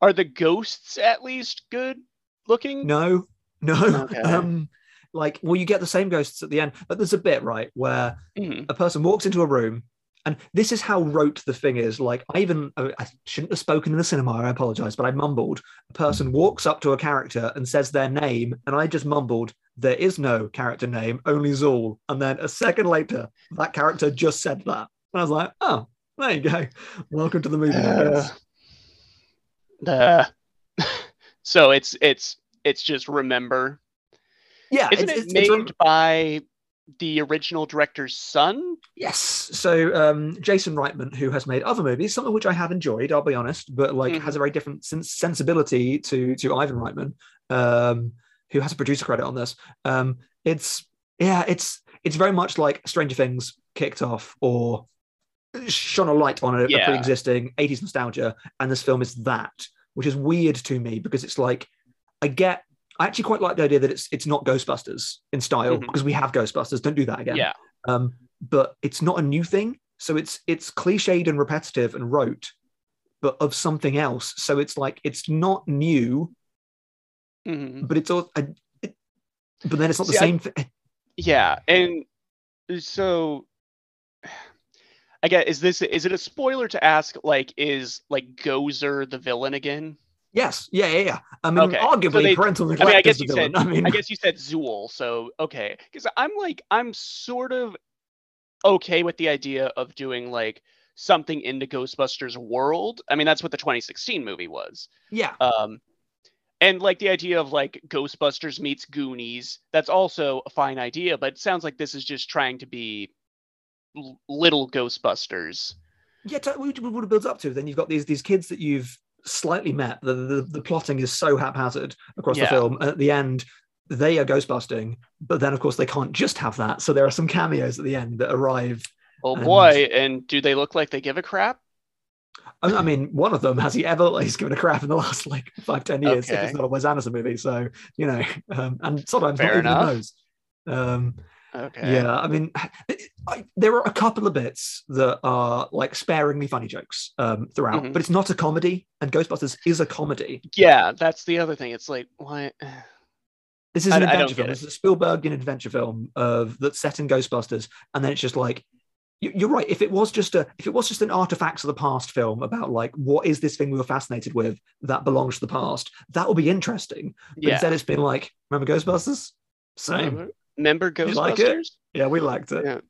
Speaker 1: are the ghosts at least good looking?
Speaker 2: No, no.
Speaker 1: Okay.
Speaker 2: Um, like, well, you get the same ghosts at the end, but there's a bit right where
Speaker 1: Mhm.
Speaker 2: a person walks into a room and this is how rote the thing is. Like i even I shouldn't have spoken in the cinema i apologize but i mumbled. A person walks up to a character and says their name and i just mumbled there is no character name only Zuul. And then a second later that character just said that. And i was like oh there you go. Welcome to the movie guess.
Speaker 1: Uh, so it's it's it's just remember.
Speaker 2: yeah
Speaker 1: Isn't
Speaker 2: it's,
Speaker 1: it
Speaker 2: it's,
Speaker 1: made
Speaker 2: it's rem-
Speaker 1: by the original director's son?
Speaker 2: Yes. So um, Jason Reitman, who has made other movies, some of which I have enjoyed, I'll be honest, but like
Speaker 1: Mhm.
Speaker 2: has a very different sens- sensibility to to Ivan Reitman, um, who has a producer credit on this. Um, it's yeah, it's it's very much like Stranger Things kicked off or shone a light on a, a pre-existing 80s nostalgia, and this film is that, which is weird to me because it's like I get. I actually quite like the idea that it's it's not Ghostbusters in style
Speaker 1: Mhm.
Speaker 2: because we have Ghostbusters. Don't do that again
Speaker 1: Yeah.
Speaker 2: um, but it's not a new thing. So it's it's cliched and repetitive and rote, but of something else. So it's like it's not new,
Speaker 1: Mhm.
Speaker 2: but it's all. I- It, but then it's not the
Speaker 1: See, I-
Speaker 2: same thing.
Speaker 1: Yeah, and so I guess is this is it a spoiler to ask like is like Gozer the villain again?
Speaker 2: Yes, yeah, yeah, yeah. I mean,
Speaker 1: Okay, so
Speaker 2: arguably,
Speaker 1: they-
Speaker 2: parental neglect
Speaker 1: I
Speaker 2: is
Speaker 1: guess
Speaker 2: the
Speaker 1: you
Speaker 2: villain.
Speaker 1: said-
Speaker 2: I mean,
Speaker 1: I guess you said Zuul, so okay. Because I'm like I'm sort of okay with the idea of doing like something in the Ghostbusters world. I mean that's what the 2016 movie was.
Speaker 2: yeah,
Speaker 1: Um, and like the idea of like Ghostbusters meets Goonies, that's also a fine idea, but it sounds like this is just trying to be little Ghostbusters.
Speaker 2: yeah. what it builds up to? Then you've got these these kids that you've slightly met. The the, the plotting is so haphazard across the film. At the end, they are ghostbusting, but then of course they can't just have that. So there are some cameos at the end that arrive
Speaker 1: Oh
Speaker 2: And-
Speaker 1: boy, and do they look like they give a crap?
Speaker 2: I mean, one of them has he ever like, he's given a crap in the last like five, ten years. If
Speaker 1: Okay.
Speaker 2: it's not a Wes Anderson movie, so you know, um, and sometimes
Speaker 1: Fair
Speaker 2: not even
Speaker 1: enough.
Speaker 2: in those. Um,
Speaker 1: Okay.
Speaker 2: Yeah, I mean, I, there are a couple of bits that are like sparingly funny jokes um, throughout,
Speaker 1: Mhm.
Speaker 2: but it's not a comedy, and Ghostbusters is a comedy.
Speaker 1: Yeah, that's the other thing. It's like why.
Speaker 2: This is an
Speaker 1: I
Speaker 2: adventure
Speaker 1: get
Speaker 2: film.
Speaker 1: it.
Speaker 2: It's a Spielbergian adventure film of that's set in Ghostbusters, and then it's just like you- you're right. If it was just a, if it was just an artifacts of the past film about like what is this thing we were fascinated with that belongs to the past, that would be interesting. But
Speaker 1: Yeah.
Speaker 2: instead, it's been like, remember Ghostbusters? Same.
Speaker 1: Remember
Speaker 2: You like it?
Speaker 1: Ghostbusters?
Speaker 2: Yeah, we liked it.
Speaker 1: Yeah.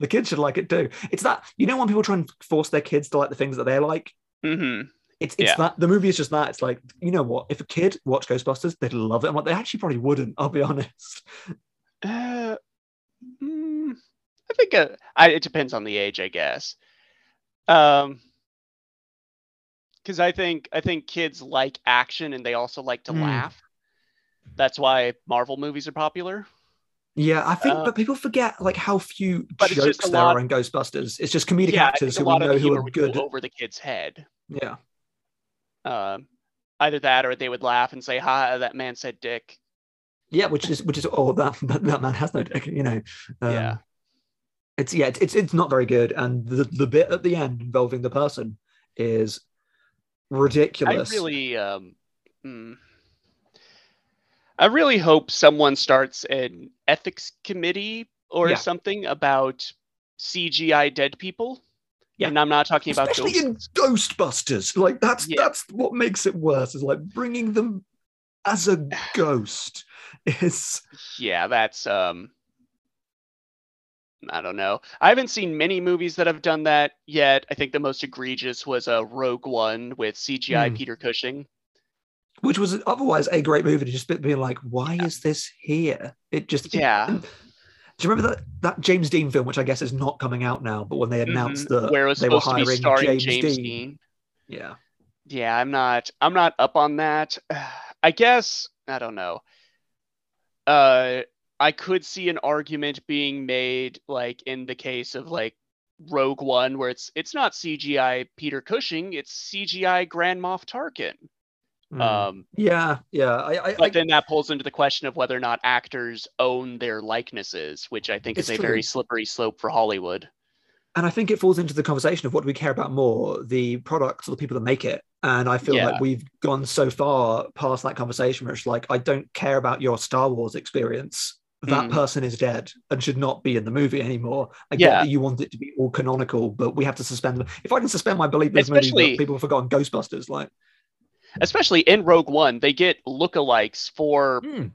Speaker 2: The kids should like it too. It's that you know when people try and force their kids to like the things that they like.
Speaker 1: hmm
Speaker 2: It's it's
Speaker 1: Yeah.
Speaker 2: that the movie is just that. It's like you know what? If a kid watched Ghostbusters, they'd love it. I'm like they actually probably wouldn't. I'll be honest.
Speaker 1: Uh, mm, I think uh, I, it depends on the age, I guess. Um, because I think I think kids like action and they also like to
Speaker 2: Mm.
Speaker 1: laugh. That's why Marvel movies are popular.
Speaker 2: Yeah, I think,
Speaker 1: Uh,
Speaker 2: but people forget like how few
Speaker 1: But it's
Speaker 2: jokes
Speaker 1: just
Speaker 2: there
Speaker 1: lot-
Speaker 2: are in Ghostbusters. It's just comedic
Speaker 1: yeah,
Speaker 2: actors who we know who are good.
Speaker 1: over the kid's head.
Speaker 2: Yeah,
Speaker 1: Um, either that or they would laugh and say, "Ha, that man said dick."
Speaker 2: yeah, which is which is oh that that, that man has no dick. You know. Um,
Speaker 1: Yeah.
Speaker 2: It's yeah, it's, it's it's not very good, and the the bit at the end involving the person is
Speaker 1: I
Speaker 2: ridiculous.
Speaker 1: really, um, mm, I really hope someone starts an ethics committee or
Speaker 2: Yeah.
Speaker 1: something about CGI dead people.
Speaker 2: Yeah.
Speaker 1: And I'm not talking about
Speaker 2: Especially in. Ghostbusters. Like that's
Speaker 1: Yeah.
Speaker 2: that's what makes it worse. Is like bringing them as a ghost is
Speaker 1: Yeah, that's um I don't know. I haven't seen many movies that have done that yet. I think the most egregious was a uh, Rogue One with CGI
Speaker 2: Hmm.
Speaker 1: Peter Cushing.
Speaker 2: Which was otherwise a great movie to just be- being like, why is this here? It just
Speaker 1: Yeah.
Speaker 2: Do you remember that that James Dean film, which I guess is not coming out now, but when they announced
Speaker 1: Mhm.
Speaker 2: that
Speaker 1: where it was
Speaker 2: they were
Speaker 1: supposed to be
Speaker 2: hiring James,
Speaker 1: James,
Speaker 2: Dean,
Speaker 1: Dean.
Speaker 2: yeah,
Speaker 1: Yeah, I'm not I'm not up on that. I guess I don't know. Uh I could see an argument being made like in the case of like Rogue One where it's it's not CGI Peter Cushing, it's CGI Grand Moff Tarkin.
Speaker 2: Mm.
Speaker 1: Um
Speaker 2: yeah, yeah. I, I,
Speaker 1: but
Speaker 2: I
Speaker 1: then that pulls into the question of whether or not actors own their likenesses, which I think is
Speaker 2: It's
Speaker 1: a very slippery slope for Hollywood.
Speaker 2: and I think it falls into the conversation of what do we care about more, the products or the people that make it. And I feel
Speaker 1: Yeah.
Speaker 2: like we've gone so far past that conversation where it's like, I don't care about your Star Wars experience. That
Speaker 1: Mhm.
Speaker 2: person is dead and should not be in the movie anymore. I
Speaker 1: Yeah.
Speaker 2: get that you want it to be all canonical, but we have to suspend them. If I can suspend my belief in this movie
Speaker 1: Especially-
Speaker 2: that people have forgotten Ghostbusters, like,
Speaker 1: Especially in Rogue One, they get lookalikes for
Speaker 2: hmm,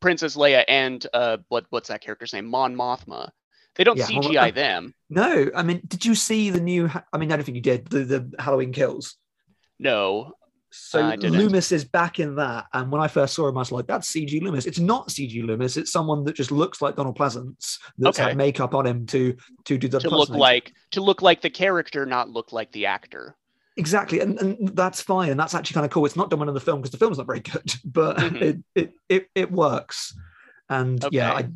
Speaker 1: Princess Leia and uh what what's that character's name? Mon Mothma. They don't
Speaker 2: Yeah, well,
Speaker 1: CGI
Speaker 2: uh,
Speaker 1: them.
Speaker 2: no, I mean, did you see the new? I mean, I don't think you did. The, the Halloween Kills.
Speaker 1: No.
Speaker 2: So
Speaker 1: I didn't.
Speaker 2: Loomis is back in that, and when I first saw him, I was like, "That's CG Loomis." It's not CG Loomis. It's someone that just looks like Donald Pleasence that's
Speaker 1: Okay.
Speaker 2: had makeup on him to to do the
Speaker 1: To look like to look like the character, not look like the actor.
Speaker 2: Exactly, and, and that's fine, and that's actually kind of cool. It's not done well in the film because the film's not very good, but
Speaker 1: Mhm.
Speaker 2: it, it it it works. And yeah, I,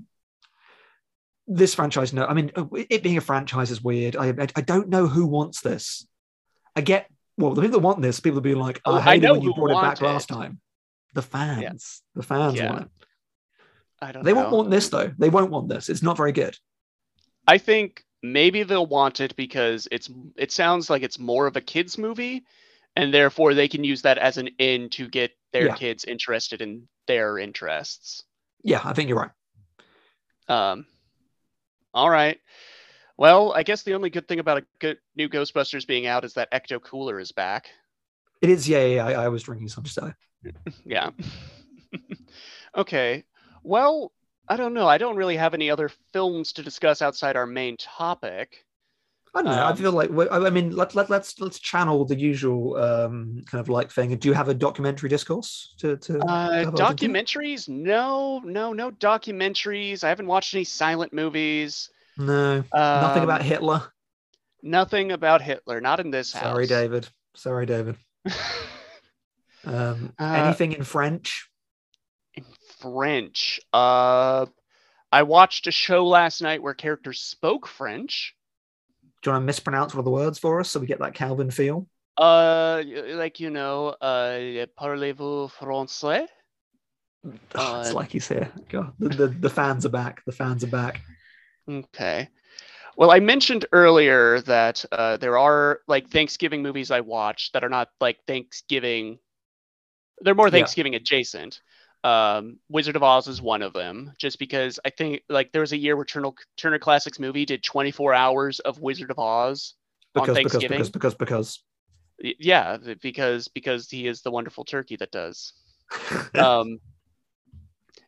Speaker 2: this franchise, no, I mean, uh, it being a franchise is weird. I I, I don't know who wants this. I get well, the people that want this, people are being like,
Speaker 1: Oh,
Speaker 2: I
Speaker 1: I
Speaker 2: hated
Speaker 1: know
Speaker 2: when you brought it back
Speaker 1: want
Speaker 2: last time. The fans, the fans
Speaker 1: Yeah.
Speaker 2: want it.
Speaker 1: I don't
Speaker 2: They
Speaker 1: know.
Speaker 2: won't want this though. They won't want this. It's not very good.
Speaker 1: I think maybe they'll want it because it's it sounds like it's more of a kids movie and therefore they can use that as an in to get their
Speaker 2: Yeah.
Speaker 1: kids interested in their interests.
Speaker 2: Yeah, I think you're right.
Speaker 1: Um all right. Well, I guess the only good thing about a good new Ghostbusters being out is that Ecto Cooler is back.
Speaker 2: It is. Yeah, yeah. yeah I, I was drinking some stuff.
Speaker 1: Yeah. okay. Well, I don't know. I don't really have any other films to discuss outside our main topic.
Speaker 2: I don't know. I
Speaker 1: Um,
Speaker 2: feel like I I mean, let, let let's let's channel the usual um, kind of like thing. Do you have a documentary discourse to to?
Speaker 1: Uh,
Speaker 2: have open to?
Speaker 1: documentaries? No, no, no documentaries. I haven't watched any silent movies.
Speaker 2: No, nothing about
Speaker 1: Um,
Speaker 2: Hitler.
Speaker 1: Nothing about Hitler. Not in this house.
Speaker 2: Sorry, David. Sorry, David. Um,
Speaker 1: Uh,
Speaker 2: anything in French?
Speaker 1: French. Uh, I watched a show last night where characters spoke French.
Speaker 2: Do you want to mispronounce one of the words for us so we get that Calvin feel?
Speaker 1: Uh, like you know, uh, parlez-vous français?
Speaker 2: Oh,
Speaker 1: Uh,
Speaker 2: it's like he's here. God, the, the the fans are back. The fans are back.
Speaker 1: Okay. Well, I mentioned earlier that uh, there are like Thanksgiving movies I watch that are not like Thanksgiving. They're more
Speaker 2: Yeah.
Speaker 1: Thanksgiving adjacent. Um, Wizard of Oz is one of them, just because I think like there was a year where Turner, Turner Classics Movie did 24 hours of Wizard of Oz. On
Speaker 2: Because because
Speaker 1: Thanksgiving?
Speaker 2: because because because.
Speaker 1: Y- Yeah, because because he is the wonderful turkey that does. um,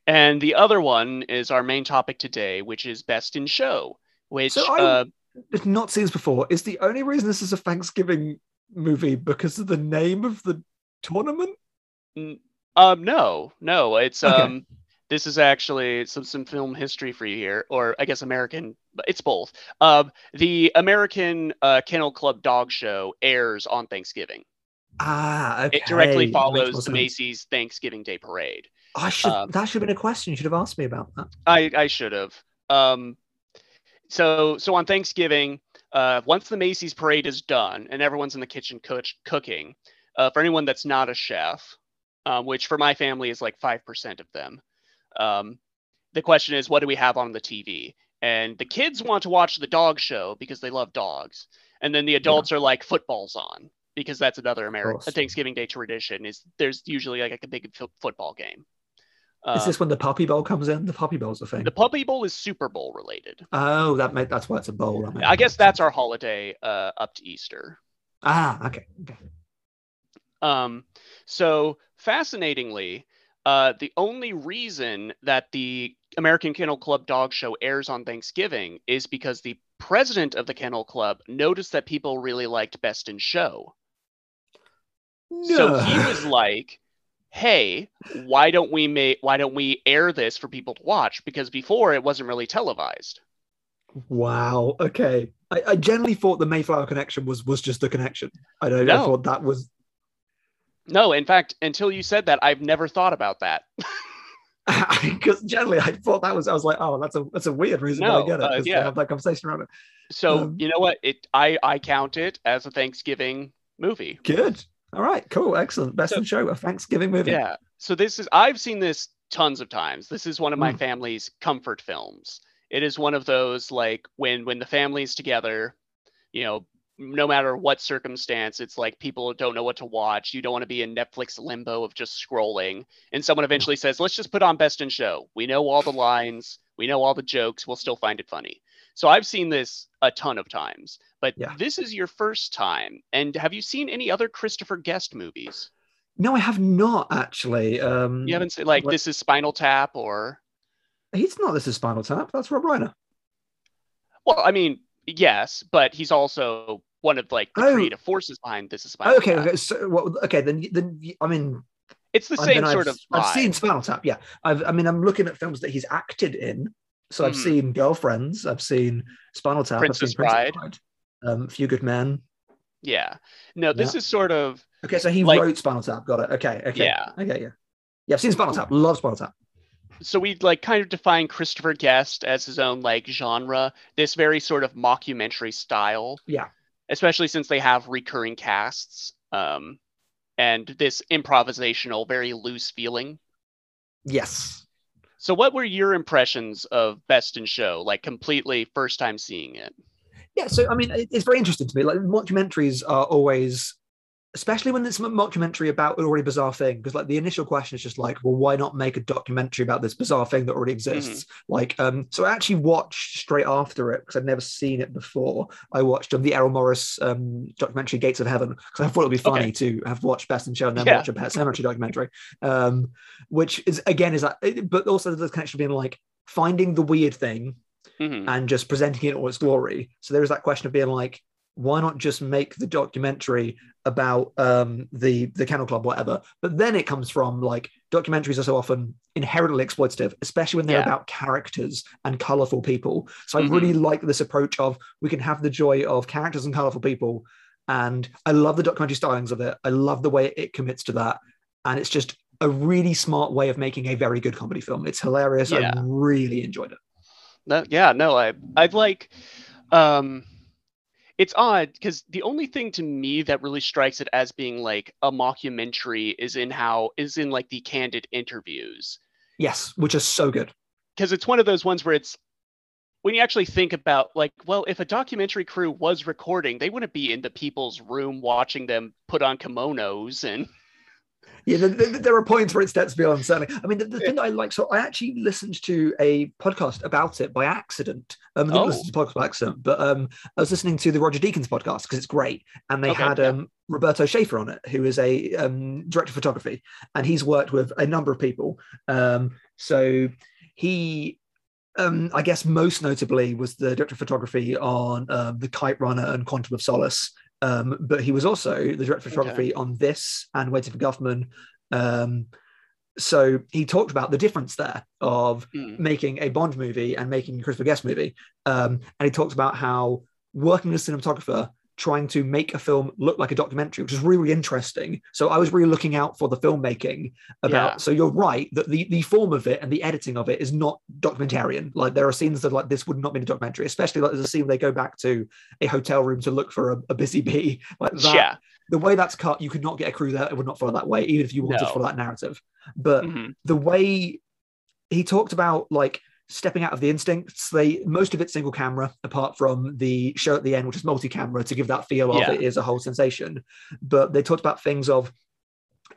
Speaker 1: and the other one is our main topic today, which is Best in Show, which
Speaker 2: So I-
Speaker 1: uh,
Speaker 2: I've not seen this before. Is the only reason this is a Thanksgiving movie because of the name of the tournament?
Speaker 1: Um, no, no, it's
Speaker 2: Okay.
Speaker 1: um, this is actually some some film history for you here, or I guess American, but it's both. Um, the American uh, Kennel Club Dog Show airs on Thanksgiving.
Speaker 2: Ah, okay.
Speaker 1: It directly
Speaker 2: That makes more
Speaker 1: follows the. Macy's Thanksgiving Day Parade.
Speaker 2: I should.
Speaker 1: um,
Speaker 2: that should have been a question. You should have asked me about that.
Speaker 1: I I should have. Um, so so on Thanksgiving, uh, once the Macy's parade is done and everyone's in the kitchen cook, cooking, uh, for anyone that's not a chef, um, which for my family is like five percent of them, um, the question is, what do we have on the TV? And the kids want to watch the dog show because they love dogs, and then the adults are like, football's on because that's another American. Thanksgiving Day tradition. Is there's usually like a big fo- football game.
Speaker 2: Is
Speaker 1: Um,
Speaker 2: this when the Puppy Bowl comes in? The Puppy Bowl's a thing.
Speaker 1: the Puppy Bowl is Super Bowl related.
Speaker 2: oh, that made, that's why it's a bowl.
Speaker 1: I guess that's our holiday uh, up to Easter.
Speaker 2: ah okay. okay.
Speaker 1: Um, so fascinatingly, uh, the only reason that the American Kennel Club Dog Show airs on Thanksgiving is because the president of the Kennel Club noticed that people really liked Best in Show. No. So he was like, "Hey, why don't we make why don't we air this for people to watch? Because before it wasn't really televised."
Speaker 2: Wow. Okay. I, I generally thought the Mayflower connection was was just the connection. I don't. I
Speaker 1: No.
Speaker 2: thought that was
Speaker 1: No, in fact, until you said that, I've never thought about that.
Speaker 2: because generally I thought that was. I was like, oh, that's a that's a weird reason.
Speaker 1: No,
Speaker 2: I get it.
Speaker 1: uh, yeah.
Speaker 2: Have that conversation around it.
Speaker 1: So
Speaker 2: Um,
Speaker 1: you know what? It I I count it as a Thanksgiving movie.
Speaker 2: Good. All right. Cool. Excellent. Best
Speaker 1: So-
Speaker 2: in show. A Thanksgiving movie.
Speaker 1: Yeah. So this is I've seen this tons of times. This is one of my
Speaker 2: Mm.
Speaker 1: family's comfort films. It is one of those like when when the family's together, you know, no matter what circumstance, it's like people don't know what to watch. You don't want to be in Netflix limbo of just scrolling. And someone eventually says, "Let's just put on Best in Show." We know all the lines, we know all the jokes, we'll still find it funny. So I've seen this a ton of times, but
Speaker 2: Yeah.
Speaker 1: this is your first time. And have you seen any other Christopher Guest movies?
Speaker 2: No, I have not actually. Um,
Speaker 1: You haven't seen like
Speaker 2: what-
Speaker 1: this is Spinal Tap or
Speaker 2: He's not. This is Spinal Tap. That's Rob Reiner.
Speaker 1: well, I mean, yes, but he's also one of like the
Speaker 2: Oh.
Speaker 1: creative forces behind this is Spinal
Speaker 2: Okay.
Speaker 1: Tap.
Speaker 2: Okay. So, well, okay. Then, then I mean,
Speaker 1: It's the same sort
Speaker 2: I've,
Speaker 1: of
Speaker 2: I've seen Spinal Tap. Yeah. I've. I mean, I'm looking at films that he's acted in. So I've
Speaker 1: Mhm.
Speaker 2: seen Girlfriends. I've seen Spinal Tap.
Speaker 1: Princess
Speaker 2: I've seen Princess
Speaker 1: Bride.
Speaker 2: Bride. Um, Few Good Men.
Speaker 1: Yeah. No, this is sort of
Speaker 2: Okay, so he
Speaker 1: Like-
Speaker 2: wrote Spinal Tap. Got it. Okay. Okay.
Speaker 1: Yeah.
Speaker 2: Okay. Yeah. Yeah. I've seen Spinal Tap. Love Spinal Tap.
Speaker 1: So we like kind of define Christopher Guest as his own like genre, this very sort of mockumentary style.
Speaker 2: Yeah.
Speaker 1: Especially since they have recurring casts. Um and this improvisational, very loose feeling.
Speaker 2: Yes.
Speaker 1: So what were your impressions of Best in Show? Like completely first time seeing it?
Speaker 2: Yeah, so I mean, it's very interesting to me. Like mockumentaries are always, especially when it's a mockumentary about an already bizarre thing, because like the initial question is just like, well, why not make a documentary about this bizarre thing that already exists? Like, um, so I actually watched straight after it because I'd never seen it before. I watched um, the Errol Morris um, documentary Gates of Heaven because I thought it'd be funny
Speaker 1: Okay.
Speaker 2: to have watched Best in Show and then
Speaker 1: Yeah.
Speaker 2: watch a Pet Cemetery documentary, um, which is again is that, but also the connection being like finding the weird thing
Speaker 1: Mhm.
Speaker 2: and just presenting it in all its glory. So there is that question of being like, why not just make the documentary about um, the the kennel club, whatever? But then it comes from like documentaries are so often inherently exploitative, especially when they're
Speaker 1: Yeah.
Speaker 2: about characters and colorful people. So
Speaker 1: Mhm.
Speaker 2: I really like this approach of we can have the joy of characters and colorful people. And I love the documentary stylings of it. I love the way it commits to that. And it's just a really smart way of making a very good comedy film. It's hilarious.
Speaker 1: Yeah.
Speaker 2: I really enjoyed it.
Speaker 1: No, yeah, no, I I'd like um it's odd because the only thing to me that really strikes it as being like a mockumentary is in how is in like the candid interviews.
Speaker 2: Yes, which is so good.
Speaker 1: Because it's one of those ones where it's when you actually think about like, well, if a documentary crew was recording, they wouldn't be in the people's room watching them put on kimonos and
Speaker 2: Yeah, there, there- are points where it steps beyond certainly. I mean, the, the thing that I like, so I actually listened to a podcast about it by accident. Um, I
Speaker 1: Oh.
Speaker 2: listen to the podcast by accident, but um, I was listening to the Roger Deakins podcast because it's great, and they
Speaker 1: Okay,
Speaker 2: had
Speaker 1: yeah.
Speaker 2: um, Roberto Schaefer on it, who is a um, director of photography, and he's worked with a number of people. Um, so he. Um, I guess most notably was the director of photography on um, the Kite Runner and Quantum of Solace, um, but he was also the director of
Speaker 1: Okay.
Speaker 2: photography on this and Waiting for Guffman. Um, so he talked about the difference there of
Speaker 1: Hmm,
Speaker 2: making a Bond movie and making a Christopher Guest movie. Um, and he talked about how working as a cinematographer, trying to make a film look like a documentary, which is really, really interesting. So I was really looking out for the filmmaking about.
Speaker 1: Yeah.
Speaker 2: So you're right that the the form of it and the editing of it is not documentarian. Like there are scenes that like this would not be a documentary, especially like there's a scene where they go back to a hotel room to look for a, a busy bee. Like that,
Speaker 1: yeah.
Speaker 2: the way that's cut, you could not get a crew there. It would not follow that way, even if you wanted
Speaker 1: No.
Speaker 2: to follow that narrative. But
Speaker 1: mhm,
Speaker 2: the way he talked about like stepping out of the instincts they most of it's single camera apart from the show at the end which is multi-camera to give that feel of
Speaker 1: Yeah.
Speaker 2: it is a whole sensation but they talked about things of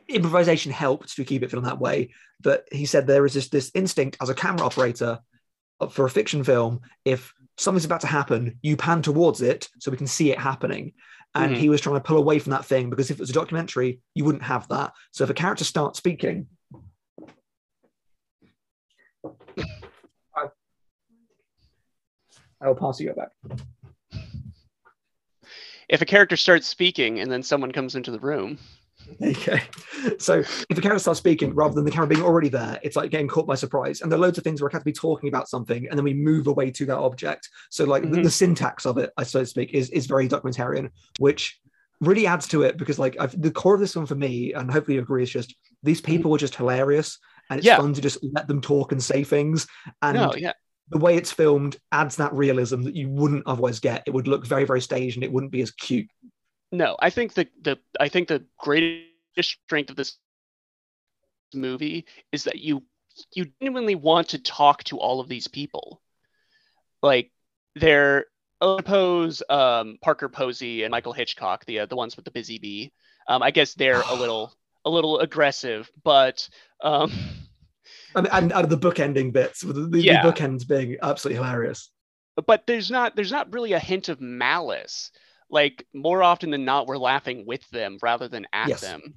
Speaker 2: improvisation helped to keep it feeling that way. But he said there is this this instinct as a camera operator for a fiction film. If something's about to happen, you pan towards it so we can see it happening. And
Speaker 1: Mhm.
Speaker 2: he was trying to pull away from that thing because if it was a documentary, you wouldn't have that. So if a character starts speaking, I will pass you back.
Speaker 1: If a character starts speaking and then someone comes into the room,
Speaker 2: Okay. So if the character starts speaking rather than the camera being already there, it's like getting caught by surprise. And there are loads of things where I have to be talking about something and then we move away to that object. So like the,
Speaker 1: Mhm.
Speaker 2: the syntax of it, I so to speak, is is very documentarian, which really adds to it because like I've, the core of this one for me, and hopefully you agree, is just these people are just hilarious and it's
Speaker 1: Yeah.
Speaker 2: fun to just let them talk and say things. And
Speaker 1: no, yeah,
Speaker 2: the way it's filmed adds that realism that you wouldn't otherwise get. It would look very, very staged and it wouldn't be as cute.
Speaker 1: no, I think the the I think the greatest strength of this movie is that you you genuinely want to talk to all of these people. Like they're Pose, um, Parker Posey, and Michael Hitchcock, the uh, the ones with the busy bee. Um, I guess they're a little a little aggressive, but um,
Speaker 2: And, and out of the book ending bits, with the, the,
Speaker 1: Yeah.
Speaker 2: the bookends being absolutely hilarious.
Speaker 1: but there's not there's not really a hint of malice. Like more often than not, we're laughing with them rather than at
Speaker 2: Yes.
Speaker 1: them.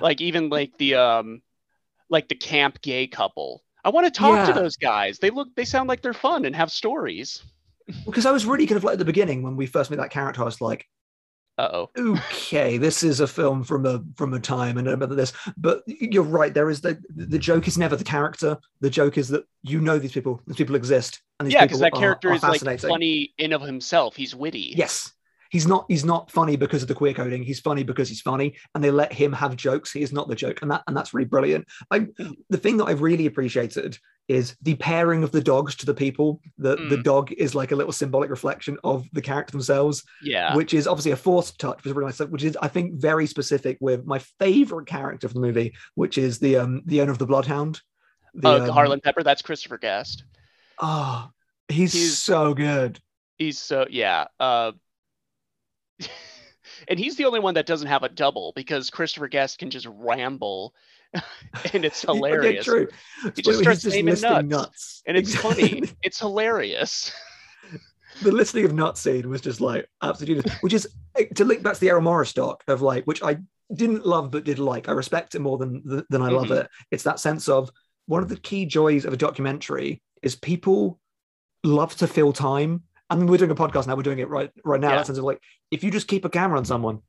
Speaker 1: Like even like the um like the camp gay couple. I want to talk to those guys. They look they sound like they're fun and have stories.
Speaker 2: Because I was really kind of like at the beginning when we first met that character, I was like,
Speaker 1: oh.
Speaker 2: okay, this is a film from a from a time and about this. But you're right, there is the the joke is never the character. The joke is that you know these people, these people exist, and these
Speaker 1: Yeah, because that character
Speaker 2: are
Speaker 1: is like funny in of himself. He's witty.
Speaker 2: Yes. He's not he's not funny because of the queer coding. He's funny because he's funny and they let him have jokes. He is not the joke. And that and that's really brilliant. I the thing that I've really appreciated is the pairing of the dogs to the people. The the
Speaker 1: Mm.
Speaker 2: dog is like a little symbolic reflection of the character themselves,
Speaker 1: Yeah.
Speaker 2: which is obviously a forced touch, which is really nice, which is I think very specific with my favorite character from the movie, which is the um the owner of the Bloodhound. The,
Speaker 1: uh,
Speaker 2: um,
Speaker 1: Harlan Pepper, that's Christopher Guest.
Speaker 2: Oh, he's,
Speaker 1: He's-
Speaker 2: so good.
Speaker 1: He's so yeah. Uh, and he's the only one that doesn't have a double because Christopher Guest can just ramble, and it's
Speaker 2: Yeah,
Speaker 1: hilarious.
Speaker 2: true.
Speaker 1: He just starts naming
Speaker 2: listing
Speaker 1: nuts. And it's funny. it's hilarious.
Speaker 2: the listing of nuts scene was just like absolutely which is eh, to link back to the Errol Morris doc of like which I didn't love but did like I respect it more than than I love
Speaker 1: Mhm.
Speaker 2: it it's that sense of one of the key joys of a documentary is people love to fill time and we're doing a podcast now we're doing it right right now
Speaker 1: Yeah.
Speaker 2: that sense of like if you just keep a camera on someone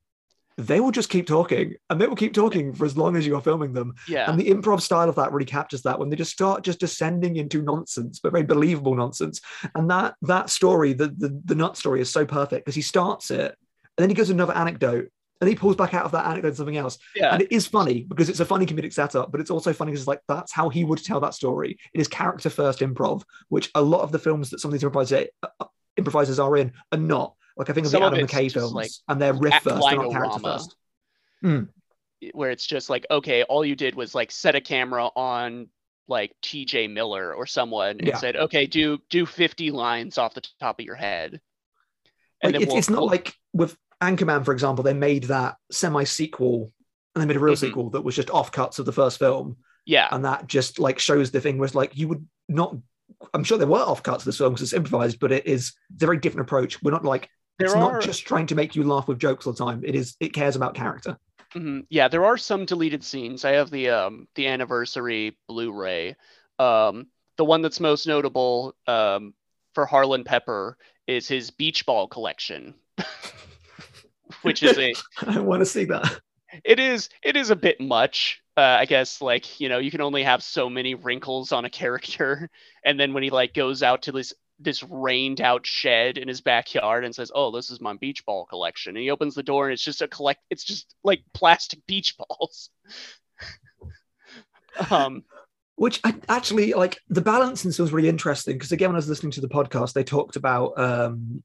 Speaker 2: they will just keep talking and they will keep talking for as long as you are filming them
Speaker 1: Yeah.
Speaker 2: and the improv style of that really captures that when they just start just descending into nonsense, but very believable nonsense. And that that story, the the, the nut story, is so perfect because he starts it and then he goes another anecdote and he pulls back out of that anecdote to something else.
Speaker 1: yeah.
Speaker 2: And it is funny because it's a funny comedic setup, but it's also funny because it's like that's how he would tell that story. It is character first improv, which a lot of the films that some of these improvisers, uh, improvisers are in are not. Like I think of
Speaker 1: Some
Speaker 2: the Adam McKay films,
Speaker 1: like
Speaker 2: and they're riff first, they're not character first.
Speaker 1: where it's just like, okay, all you did was like set a camera on like TJ Miller or someone and
Speaker 2: Yeah.
Speaker 1: said, okay, do do 50 lines off the top of your head. And
Speaker 2: like
Speaker 1: we'll-
Speaker 2: it's not
Speaker 1: we'll-
Speaker 2: like with Anchorman, for example, they made that semi sequel and they made a real
Speaker 1: Mhm.
Speaker 2: sequel that was just offcuts of the first film,
Speaker 1: yeah,
Speaker 2: and that just like shows the thing was like you would not. I'm sure there were offcuts of this film because it's improvised, but it is it's a very different approach. We're not like
Speaker 1: there
Speaker 2: it's
Speaker 1: are
Speaker 2: not just trying to make you laugh with jokes all the time. It is it cares about character.
Speaker 1: Mhm. Yeah, there are some deleted scenes. I have the um the anniversary Blu-ray. Um, the one that's most notable um for Harlan Pepper is his beach ball collection, which is a
Speaker 2: I want to see that.
Speaker 1: it is it is a bit much. Uh, I guess like you know you can only have so many wrinkles on a character, and then when he like goes out to this this rained out shed in his backyard and says, "Oh, this is my beach ball collection," and he opens the door and it's just a collect. It's just like plastic beach balls. um,
Speaker 2: Which I actually like the balance in this was really interesting because again, when I was listening to the podcast, they talked about um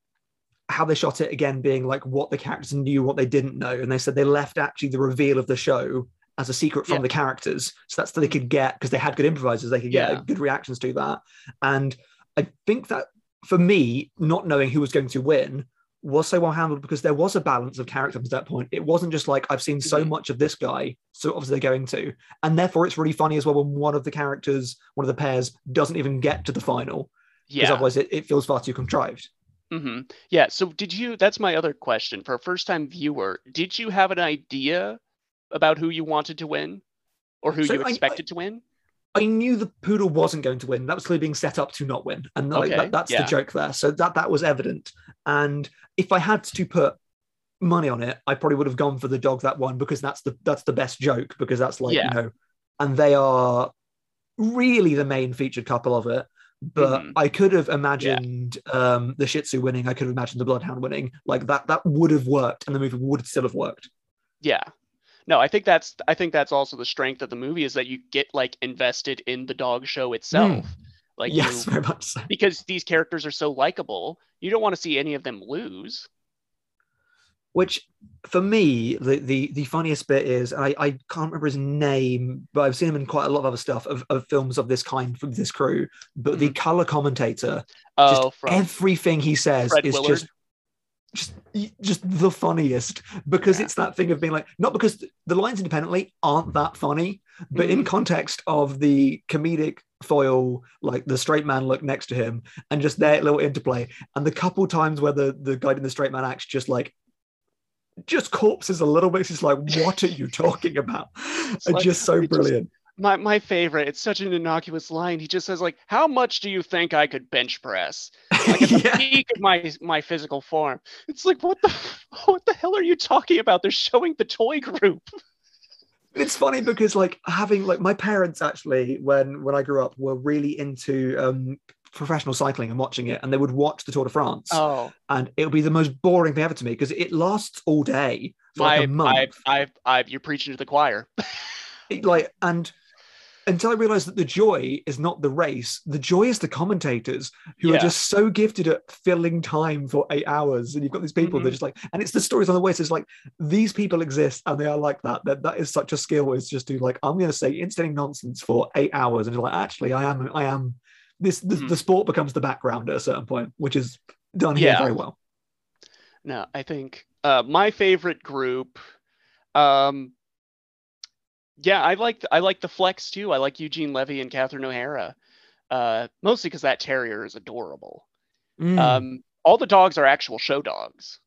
Speaker 2: how they shot it again being like what the characters knew, what they didn't know. And they said they left actually the reveal of the show as a secret from
Speaker 1: Yeah.
Speaker 2: the characters. So that's so they could get because they had good improvisers, they could get
Speaker 1: Yeah.
Speaker 2: good reactions to that. And I think that for me, not knowing who was going to win was so well handled because there was a balance of character at that point. It wasn't just like I've seen so
Speaker 1: Mhm.
Speaker 2: much of this guy, so obviously they're going to, and therefore it's really funny as well when one of the characters, one of the pairs, doesn't even get to the final because
Speaker 1: Yeah.
Speaker 2: otherwise it, it feels far too contrived.
Speaker 1: hmm Yeah. So did you? That's my other question for a first-time viewer. Did you have an idea about who you wanted to win, or who
Speaker 2: So
Speaker 1: you
Speaker 2: I- I-
Speaker 1: expected to win?
Speaker 2: I knew the poodle wasn't going to win. That was clearly being set up to not win, and like,
Speaker 1: Okay,
Speaker 2: that, that's
Speaker 1: yeah.
Speaker 2: the joke there. So that that was evident. And if I had to put money on it, I probably would have gone for the dog that won because that's the that's the best joke because that's like
Speaker 1: Yeah.
Speaker 2: you know, and they are really the main featured couple of it. But
Speaker 1: Mhm.
Speaker 2: I could have imagined um, the Shih Tzu winning. I could have imagined the Bloodhound winning. Like that, that would have worked, and the movie would still have worked.
Speaker 1: Yeah. No, I think that's I think that's also the strength of the movie is that you get like invested in the dog show itself. Like
Speaker 2: Hmm. yes,
Speaker 1: you,
Speaker 2: very much so.
Speaker 1: because these characters are so likable, you don't want to see any of them lose.
Speaker 2: which for me the, the the funniest bit is I, I can't remember his name but i've seen him in quite a lot of other stuff of, of films of this kind from this crew but the color commentator just
Speaker 1: Oh, from
Speaker 2: everything he says
Speaker 1: Fred
Speaker 2: is
Speaker 1: Willard.
Speaker 2: just just just the funniest because
Speaker 1: Yeah.
Speaker 2: it's that thing of being like not because the lines independently aren't that funny but in
Speaker 1: Mhm.
Speaker 2: context of the comedic foil like the straight man look next to him and just their little interplay and the couple times where the the guy in the straight man acts just like just corpses a little bit it's just like what are you talking about are
Speaker 1: like-
Speaker 2: just so brilliant
Speaker 1: my my favorite. It's such an innocuous line. He just says like, "How much do you think I could bench press?" Like at the
Speaker 2: yeah.
Speaker 1: peak of my my physical form. It's like, what the what the hell are you talking about? They're showing the toy group.
Speaker 2: it's funny because like having like my parents actually when when i grew up were really into um professional cycling and watching it and they would watch the tour de france
Speaker 1: Oh,
Speaker 2: and it would be the most boring thing ever to me because it lasts all day for like
Speaker 1: I,
Speaker 2: a month
Speaker 1: I, I, I, you're preaching to the choir.
Speaker 2: It, like and until i realized that the joy is not the race the joy is the commentators who are just so gifted at filling time for eight hours and you've got these people
Speaker 1: Mhm.
Speaker 2: that are just like and it's the stories on the way so it's like these people exist and they are like that that, that is such a skill is just to like i'm going to say instant nonsense for eight hours and you're like actually i am i am this the,
Speaker 1: Mhm.
Speaker 2: the sport becomes the background at a certain point which is done here
Speaker 1: Yeah.
Speaker 2: very well
Speaker 1: No, I think uh, my favorite group. Um, yeah, I like I like the flex too. I like Eugene Levy and Catherine O'Hara. Uh, mostly because that terrier is adorable.
Speaker 2: Mm.
Speaker 1: Um, all the dogs are actual show dogs.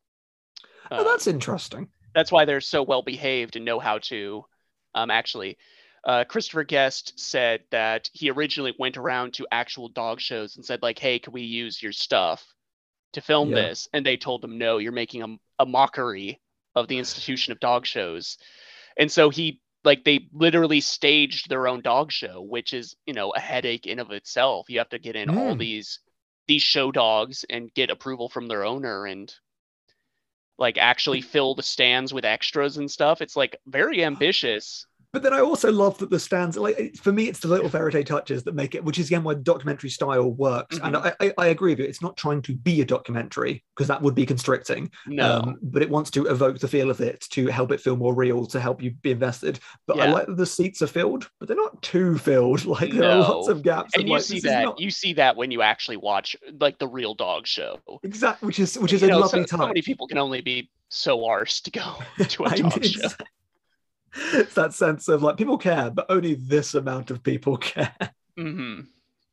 Speaker 2: oh,
Speaker 1: Uh,
Speaker 2: that's interesting
Speaker 1: that's why they're so well behaved and know how to um, actually uh, christopher guest said that he originally went around to actual dog shows and said like hey can we use your stuff to film
Speaker 2: Yeah.
Speaker 1: this and they told him no you're making a, a mockery of the institution of dog shows and so he like they literally staged their own dog show which is you know a headache in of itself you have to get in all
Speaker 2: Mm.
Speaker 1: these these show dogs and get approval from their owner and like actually fill the stands with extras and stuff. It's like very ambitious.
Speaker 2: But then I also love that the stands, like for me, it's the little verite touches that make it, which is again why documentary style works. And I, I, I agree with you. It's not trying to be a documentary because that would be constricting.
Speaker 1: No.
Speaker 2: Um, but it wants to evoke the feel of it to help it feel more real, to help you be invested. But I like that the seats are filled, but they're not too filled. Like there are lots of gaps.
Speaker 1: and you
Speaker 2: like,
Speaker 1: see that
Speaker 2: not-
Speaker 1: you see that when you actually watch like the real dog show.
Speaker 2: Exactly. which is which is
Speaker 1: You
Speaker 2: a
Speaker 1: know,
Speaker 2: lovely
Speaker 1: so, so many people can only be so arsed to go to a dog show.
Speaker 2: It's, that sense of like people care, but only this amount of people care.
Speaker 1: hmm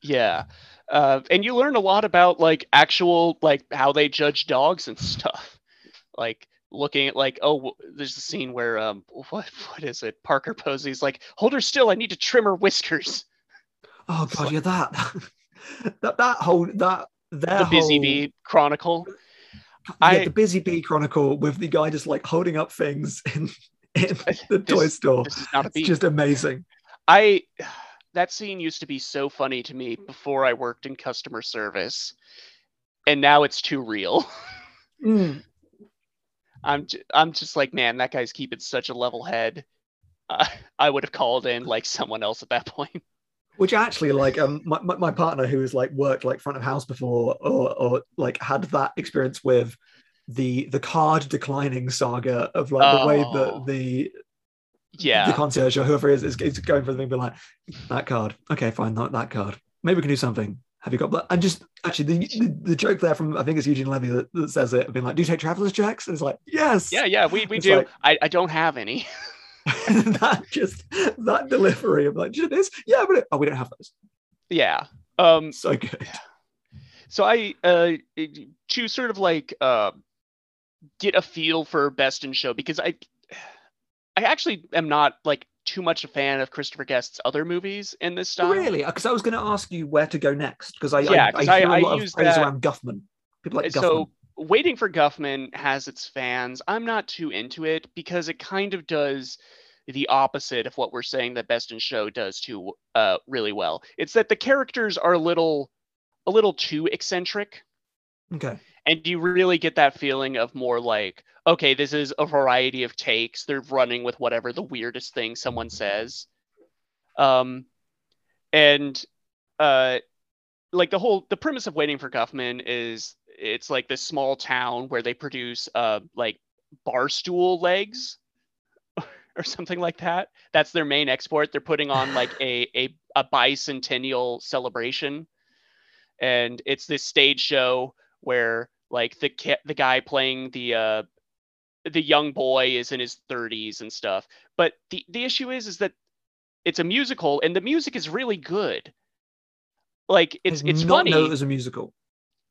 Speaker 1: Yeah. Uh, and you learn a lot about like actual like how they judge dogs and stuff. Like looking at like oh there's a scene where um what what is it Parker Posey's like hold her still I need to trim her whiskers.
Speaker 2: Oh god,
Speaker 1: like-
Speaker 2: yeah, that that that whole that their
Speaker 1: the Busy
Speaker 2: whole,
Speaker 1: Bee Chronicle.
Speaker 2: yeah,
Speaker 1: I-
Speaker 2: the busy bee chronicle with the guy just like holding up things in in the
Speaker 1: This-
Speaker 2: toy store.
Speaker 1: This is not a
Speaker 2: It's just amazing.
Speaker 1: I that scene used to be so funny to me before I worked in customer service, and now it's too real.
Speaker 2: Mm.
Speaker 1: I'm j- I'm just like, man, that guy's keeping such a level head. Uh, I would have called in like someone else at that point.
Speaker 2: Which actually, like, um, my, my, my partner who has like worked like front of house before, or or like had that experience with the the card declining saga of like the way
Speaker 1: Oh.
Speaker 2: that the
Speaker 1: yeah the
Speaker 2: concierge or whoever is is, is going for the thing, be like, that card. Okay, fine, not that card. Maybe we can do something. Have you got that? And just actually, the, the, the joke there from I think it's Eugene Levy that, that says it, being like, "Do you take travelers checks?" And it's like, "Yes."
Speaker 1: Yeah, yeah, we, we
Speaker 2: It's
Speaker 1: do.
Speaker 2: like-
Speaker 1: I, I don't have any.
Speaker 2: that just that delivery of like, "Do you know this?" Yeah, but it, oh, we don't have those.
Speaker 1: yeah. Um.
Speaker 2: So good.
Speaker 1: So I uh to sort of like uh get a feel for best in show because I I actually am not like too much a fan of Christopher Guest's other movies in this style.
Speaker 2: Really? Because I was going to ask you where to go next because I,
Speaker 1: Yeah,
Speaker 2: I, I
Speaker 1: I-
Speaker 2: hear a
Speaker 1: I
Speaker 2: lot of
Speaker 1: use
Speaker 2: praise
Speaker 1: that-
Speaker 2: around Guffman. People like Guffman.
Speaker 1: so waiting for Guffman has its fans. I'm not too into it because it kind of does the opposite of what we're saying that Best in Show does too uh, really well. It's that the characters are a little a little too eccentric,
Speaker 2: okay.
Speaker 1: And you really get that feeling of more like, okay, this is a variety of takes. They're running with whatever the weirdest thing someone says. Um, and uh, like the whole the premise of waiting for Guffman is it's like this small town where they produce uh like bar stool legs or something like that. That's their main export. They're putting on like a a, a bicentennial celebration, and it's this stage show where like the ca- the guy playing the uh the young boy is in his 30s and stuff. But the the issue is is that it's a musical and the music is really good. Like it's it's
Speaker 2: not
Speaker 1: funny
Speaker 2: know it was a musical.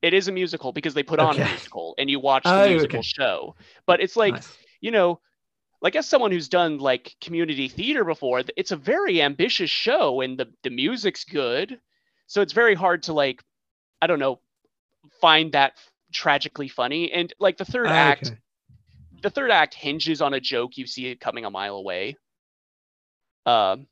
Speaker 1: it is a musical because they put on a musical and you watch the
Speaker 2: Oh,
Speaker 1: musical
Speaker 2: okay.
Speaker 1: show. But it's like,
Speaker 2: Nice.
Speaker 1: you know, like as someone who's done like community theater before, it's a very ambitious show and the the music's good. So it's very hard to like I don't know, find that tragically funny and like the third
Speaker 2: Ah,
Speaker 1: act
Speaker 2: okay.
Speaker 1: the third act hinges on a joke you see it coming a mile away. Um,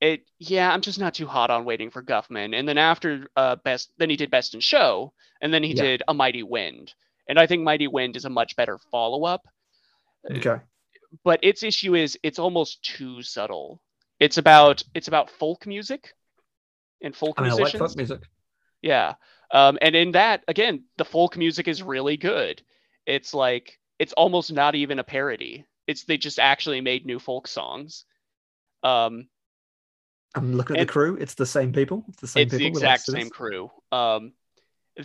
Speaker 1: it yeah, I'm just not too hot on waiting for Guffman. And then after uh best, then he did Best in Show, and then he
Speaker 2: Yeah.
Speaker 1: did A Mighty Wind. And I think Mighty Wind is a much better follow up.
Speaker 2: Okay.
Speaker 1: But its issue is it's almost too subtle. It's about it's about folk music and folk
Speaker 2: I mean, I like folk music.
Speaker 1: Yeah. Um, and in that, again, the folk music is really good. It's like it's almost not even a parody. It's they just actually made new folk songs. Um,
Speaker 2: I'm looking at the crew. It's the same people. It's the same
Speaker 1: it's
Speaker 2: people. with
Speaker 1: exact same crew. Um,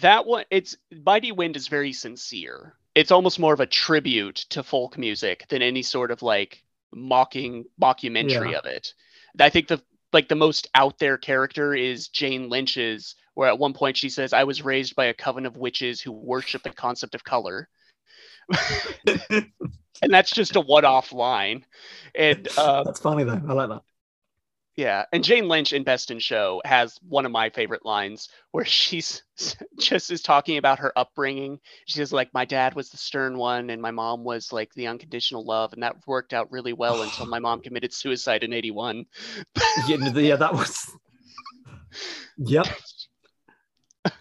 Speaker 1: that one, it's Mighty Wind is very sincere. It's almost more of a tribute to folk music than any sort of like mocking mockumentary
Speaker 2: Yeah.
Speaker 1: of it. I think the like the most out there character is Jane Lynch's, where at one point she says, "I was raised by a coven of witches who worship the concept of color," and that's just a one-off line. And uh,
Speaker 2: That's funny though. I like that.
Speaker 1: Yeah, and Jane Lynch in Best in Show has one of my favorite lines where she's just is talking about her upbringing. She says like my dad was the stern one and my mom was like the unconditional love and that worked out really well until my mom committed suicide in 81.
Speaker 2: yeah, yeah, that was. Yep.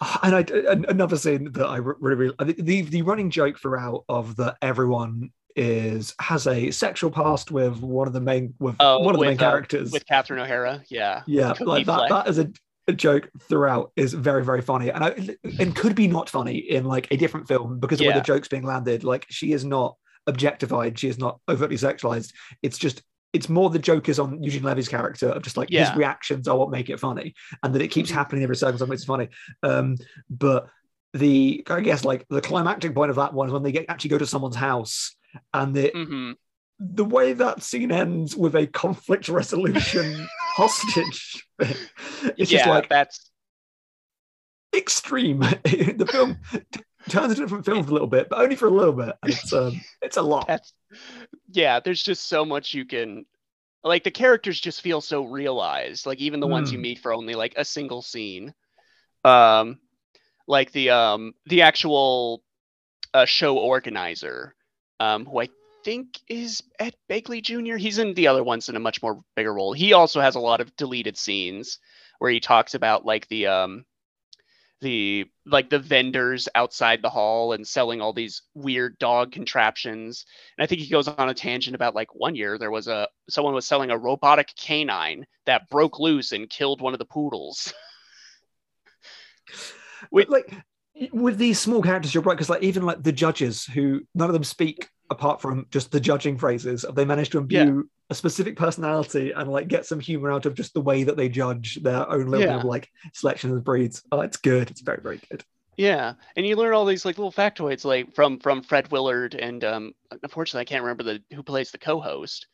Speaker 2: And I another scene that I really, really I think the the running joke throughout of that everyone is has a sexual past with one of the main with
Speaker 1: Oh,
Speaker 2: one of the main
Speaker 1: uh,
Speaker 2: characters.
Speaker 1: with Catherine O'Hara. Yeah.
Speaker 2: yeah, like that. That is a, a joke throughout is very very funny and I, and could be not funny in like a different film because of where the joke's being landed. Like she is not objectified. She is not overtly sexualized. It's just it's more the joke is on Eugene Levy's character of just like
Speaker 1: Yeah.
Speaker 2: his reactions are what make it funny, and that it keeps
Speaker 1: Mhm.
Speaker 2: happening every circumstance makes it funny. Um, but the I guess like the climactic point of that one is when they get actually go to someone's house and the
Speaker 1: hmm
Speaker 2: the way that scene ends with a conflict resolution hostage. It's
Speaker 1: yeah,
Speaker 2: just like
Speaker 1: that's
Speaker 2: extreme. the film into a different film for a little bit, but only for a little bit. It's um, it's a lot.
Speaker 1: that's yeah, there's just so much you can like the characters just feel so realized. Like even the ones you
Speaker 2: Mm.
Speaker 1: meet for only like a single scene. Um like the um the actual uh, show organizer, um, who I think is Ed Begley Jr. He's in the other ones in a much more bigger role. He also has a lot of deleted scenes where he talks about like the um the like the vendors outside the hall and selling all these weird dog contraptions. And I think he goes on a tangent about like one year there was a someone was selling a robotic canine that broke loose and killed one of the poodles.
Speaker 2: With like with these small characters, you're right because like even like the judges who none of them speak apart from just the judging phrases, Have they managed to imbue a specific personality and like get some humor out of just the way that they judge their own little
Speaker 1: Yeah.
Speaker 2: of like selection of breeds. Oh, it's good. It's very, very good.
Speaker 1: Yeah, and you learn all these like little factoids, like from from Fred Willard, and um, unfortunately, I can't remember the who plays the co-host.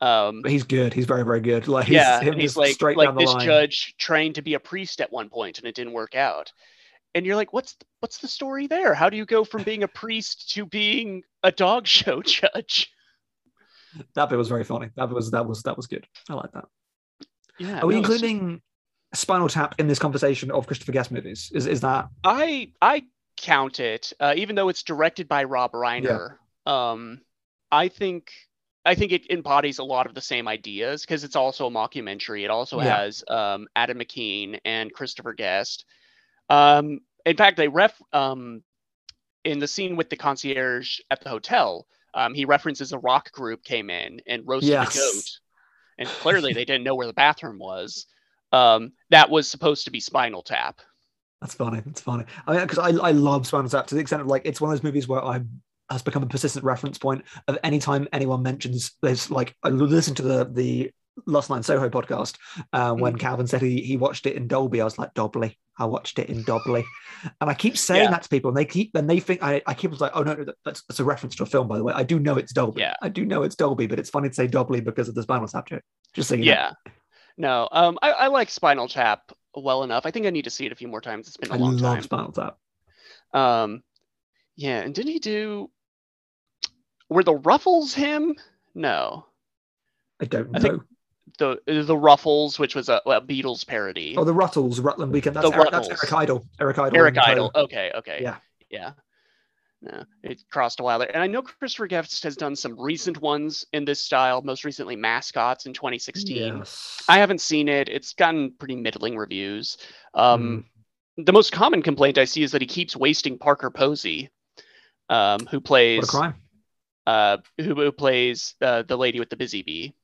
Speaker 1: Um,
Speaker 2: But he's good. He's very, very good. Like he's,
Speaker 1: yeah, he's like
Speaker 2: straight
Speaker 1: like
Speaker 2: down the
Speaker 1: this
Speaker 2: line.
Speaker 1: judge trained to be a priest at one point, and it didn't work out. And you're like, what's what's the story there? How do you go from being a priest to being a dog show judge?
Speaker 2: That bit was very funny. That was that was that was good. I like that.
Speaker 1: Yeah,
Speaker 2: Are we
Speaker 1: no, it's-
Speaker 2: including Spinal Tap in this conversation of Christopher Guest movies? Is is that
Speaker 1: I I count it, uh, even though it's directed by Rob Reiner. Um, I think I think it embodies a lot of the same ideas because it's also a mockumentary. It also
Speaker 2: Yeah.
Speaker 1: has um, Adam McKean and Christopher Guest. Um, in fact, they ref um, in the scene with the concierge at the hotel. Um, he references a rock group came in and roasted
Speaker 2: Yes.
Speaker 1: a goat, and clearly they didn't know where the bathroom was. Um, that was supposed to be Spinal Tap.
Speaker 2: That's funny. That's funny. I mean, because I, I love Spinal Tap to the extent of like it's one of those movies where I has become a persistent reference point of anytime anyone mentions there's like I listened to the the Last Night Soho podcast uh, when Calvin said he he watched it in Dolby. I was like Dolby. I watched it in Dolby, and I keep saying
Speaker 1: Yeah.
Speaker 2: that to people, and they keep then they think I, I keep like, oh no, no, that's, that's a reference to a film, by the way. I do know it's Dolby.
Speaker 1: Yeah.
Speaker 2: I do know it's Dolby, but it's funny to say Dolby because of the Spinal Tap joke. Just know.
Speaker 1: Yeah. No, um, I, I like Spinal Tap well enough. I think I need to see it a few more times. It's been a
Speaker 2: I
Speaker 1: long
Speaker 2: love
Speaker 1: time.
Speaker 2: Spinal Tap.
Speaker 1: Um, yeah, and didn't he do? Were the Ruffles him? No,
Speaker 2: I don't
Speaker 1: I
Speaker 2: know.
Speaker 1: think- the the Ruffles, which was a, a Beatles parody.
Speaker 2: Oh, the Rutles, Rutland Weekend. That's,
Speaker 1: The
Speaker 2: Eric, that's Eric Idle. Eric Idle.
Speaker 1: Eric. Idle. Okay, okay.
Speaker 2: Yeah.
Speaker 1: Yeah. No, it crossed a while there. And I know Christopher Guest has done some recent ones in this style, most recently Mascots in 2016.
Speaker 2: Yes.
Speaker 1: I haven't seen it. It's gotten pretty middling reviews. Um,
Speaker 2: Hmm.
Speaker 1: the most common complaint I see is that he keeps wasting Parker Posey, um, who
Speaker 2: what a
Speaker 1: plays
Speaker 2: crime.
Speaker 1: uh, who, who plays uh, the lady with the busy bee.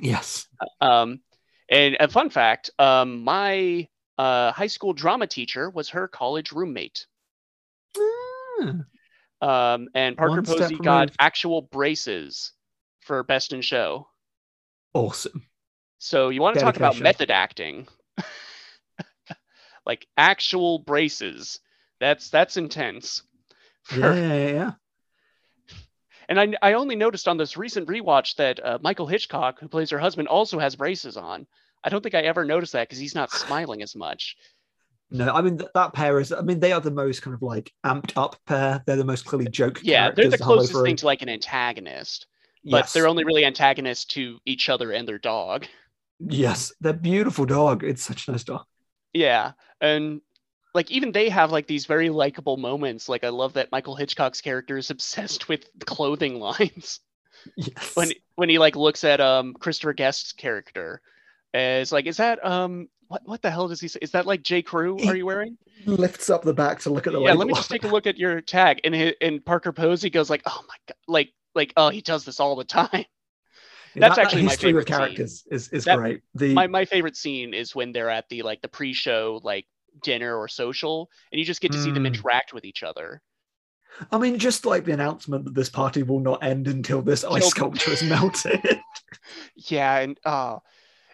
Speaker 2: Yes.
Speaker 1: Um, and a fun fact: um, my uh, high school drama teacher was her college roommate.
Speaker 2: Ah,
Speaker 1: Um, and Parker
Speaker 2: One
Speaker 1: Posey got actual braces for Best in Show.
Speaker 2: awesome.
Speaker 1: So you want to talk about method acting? like actual braces. That's that's intense. For-
Speaker 2: Yeah, yeah, yeah, yeah.
Speaker 1: And I, I only noticed on this recent rewatch that uh, Michael Hitchcock, who plays her husband, also has braces on. I don't think I ever noticed that because he's not smiling as much.
Speaker 2: No, I mean th- that pair is. I mean they are the most kind of like amped up pair. They're the most clearly joke.
Speaker 1: Yeah, they're the closest thing to like an antagonist, but
Speaker 2: Yes.
Speaker 1: they're only really antagonists to each other and their dog.
Speaker 2: Yes, they're beautiful dog. It's such a nice dog.
Speaker 1: Yeah, and like even they have like these very likable moments. Like I love that Michael Hitchcock's character is obsessed with clothing lines.
Speaker 2: Yes.
Speaker 1: when when he like looks at um Christopher Guest's character, as like, is that um what what the hell does he say? Is that like J Crew? Are you wearing?
Speaker 2: lifts up the back to look at the
Speaker 1: yeah,
Speaker 2: label.
Speaker 1: let me just take a look at your tag. And and Parker Posey goes like, oh my god, like like oh he does this all the time.
Speaker 2: Yeah,
Speaker 1: that's
Speaker 2: that- that
Speaker 1: actually my
Speaker 2: history with
Speaker 1: favorite scene.
Speaker 2: characters is is
Speaker 1: That-
Speaker 2: great. The
Speaker 1: My my favorite scene is when they're at the like the pre-show like dinner or social, and you just get to see them
Speaker 2: Mm.
Speaker 1: interact with each other.
Speaker 2: I mean, just like the announcement that this party will not end until this ice sculpture is melted.
Speaker 1: Yeah, and uh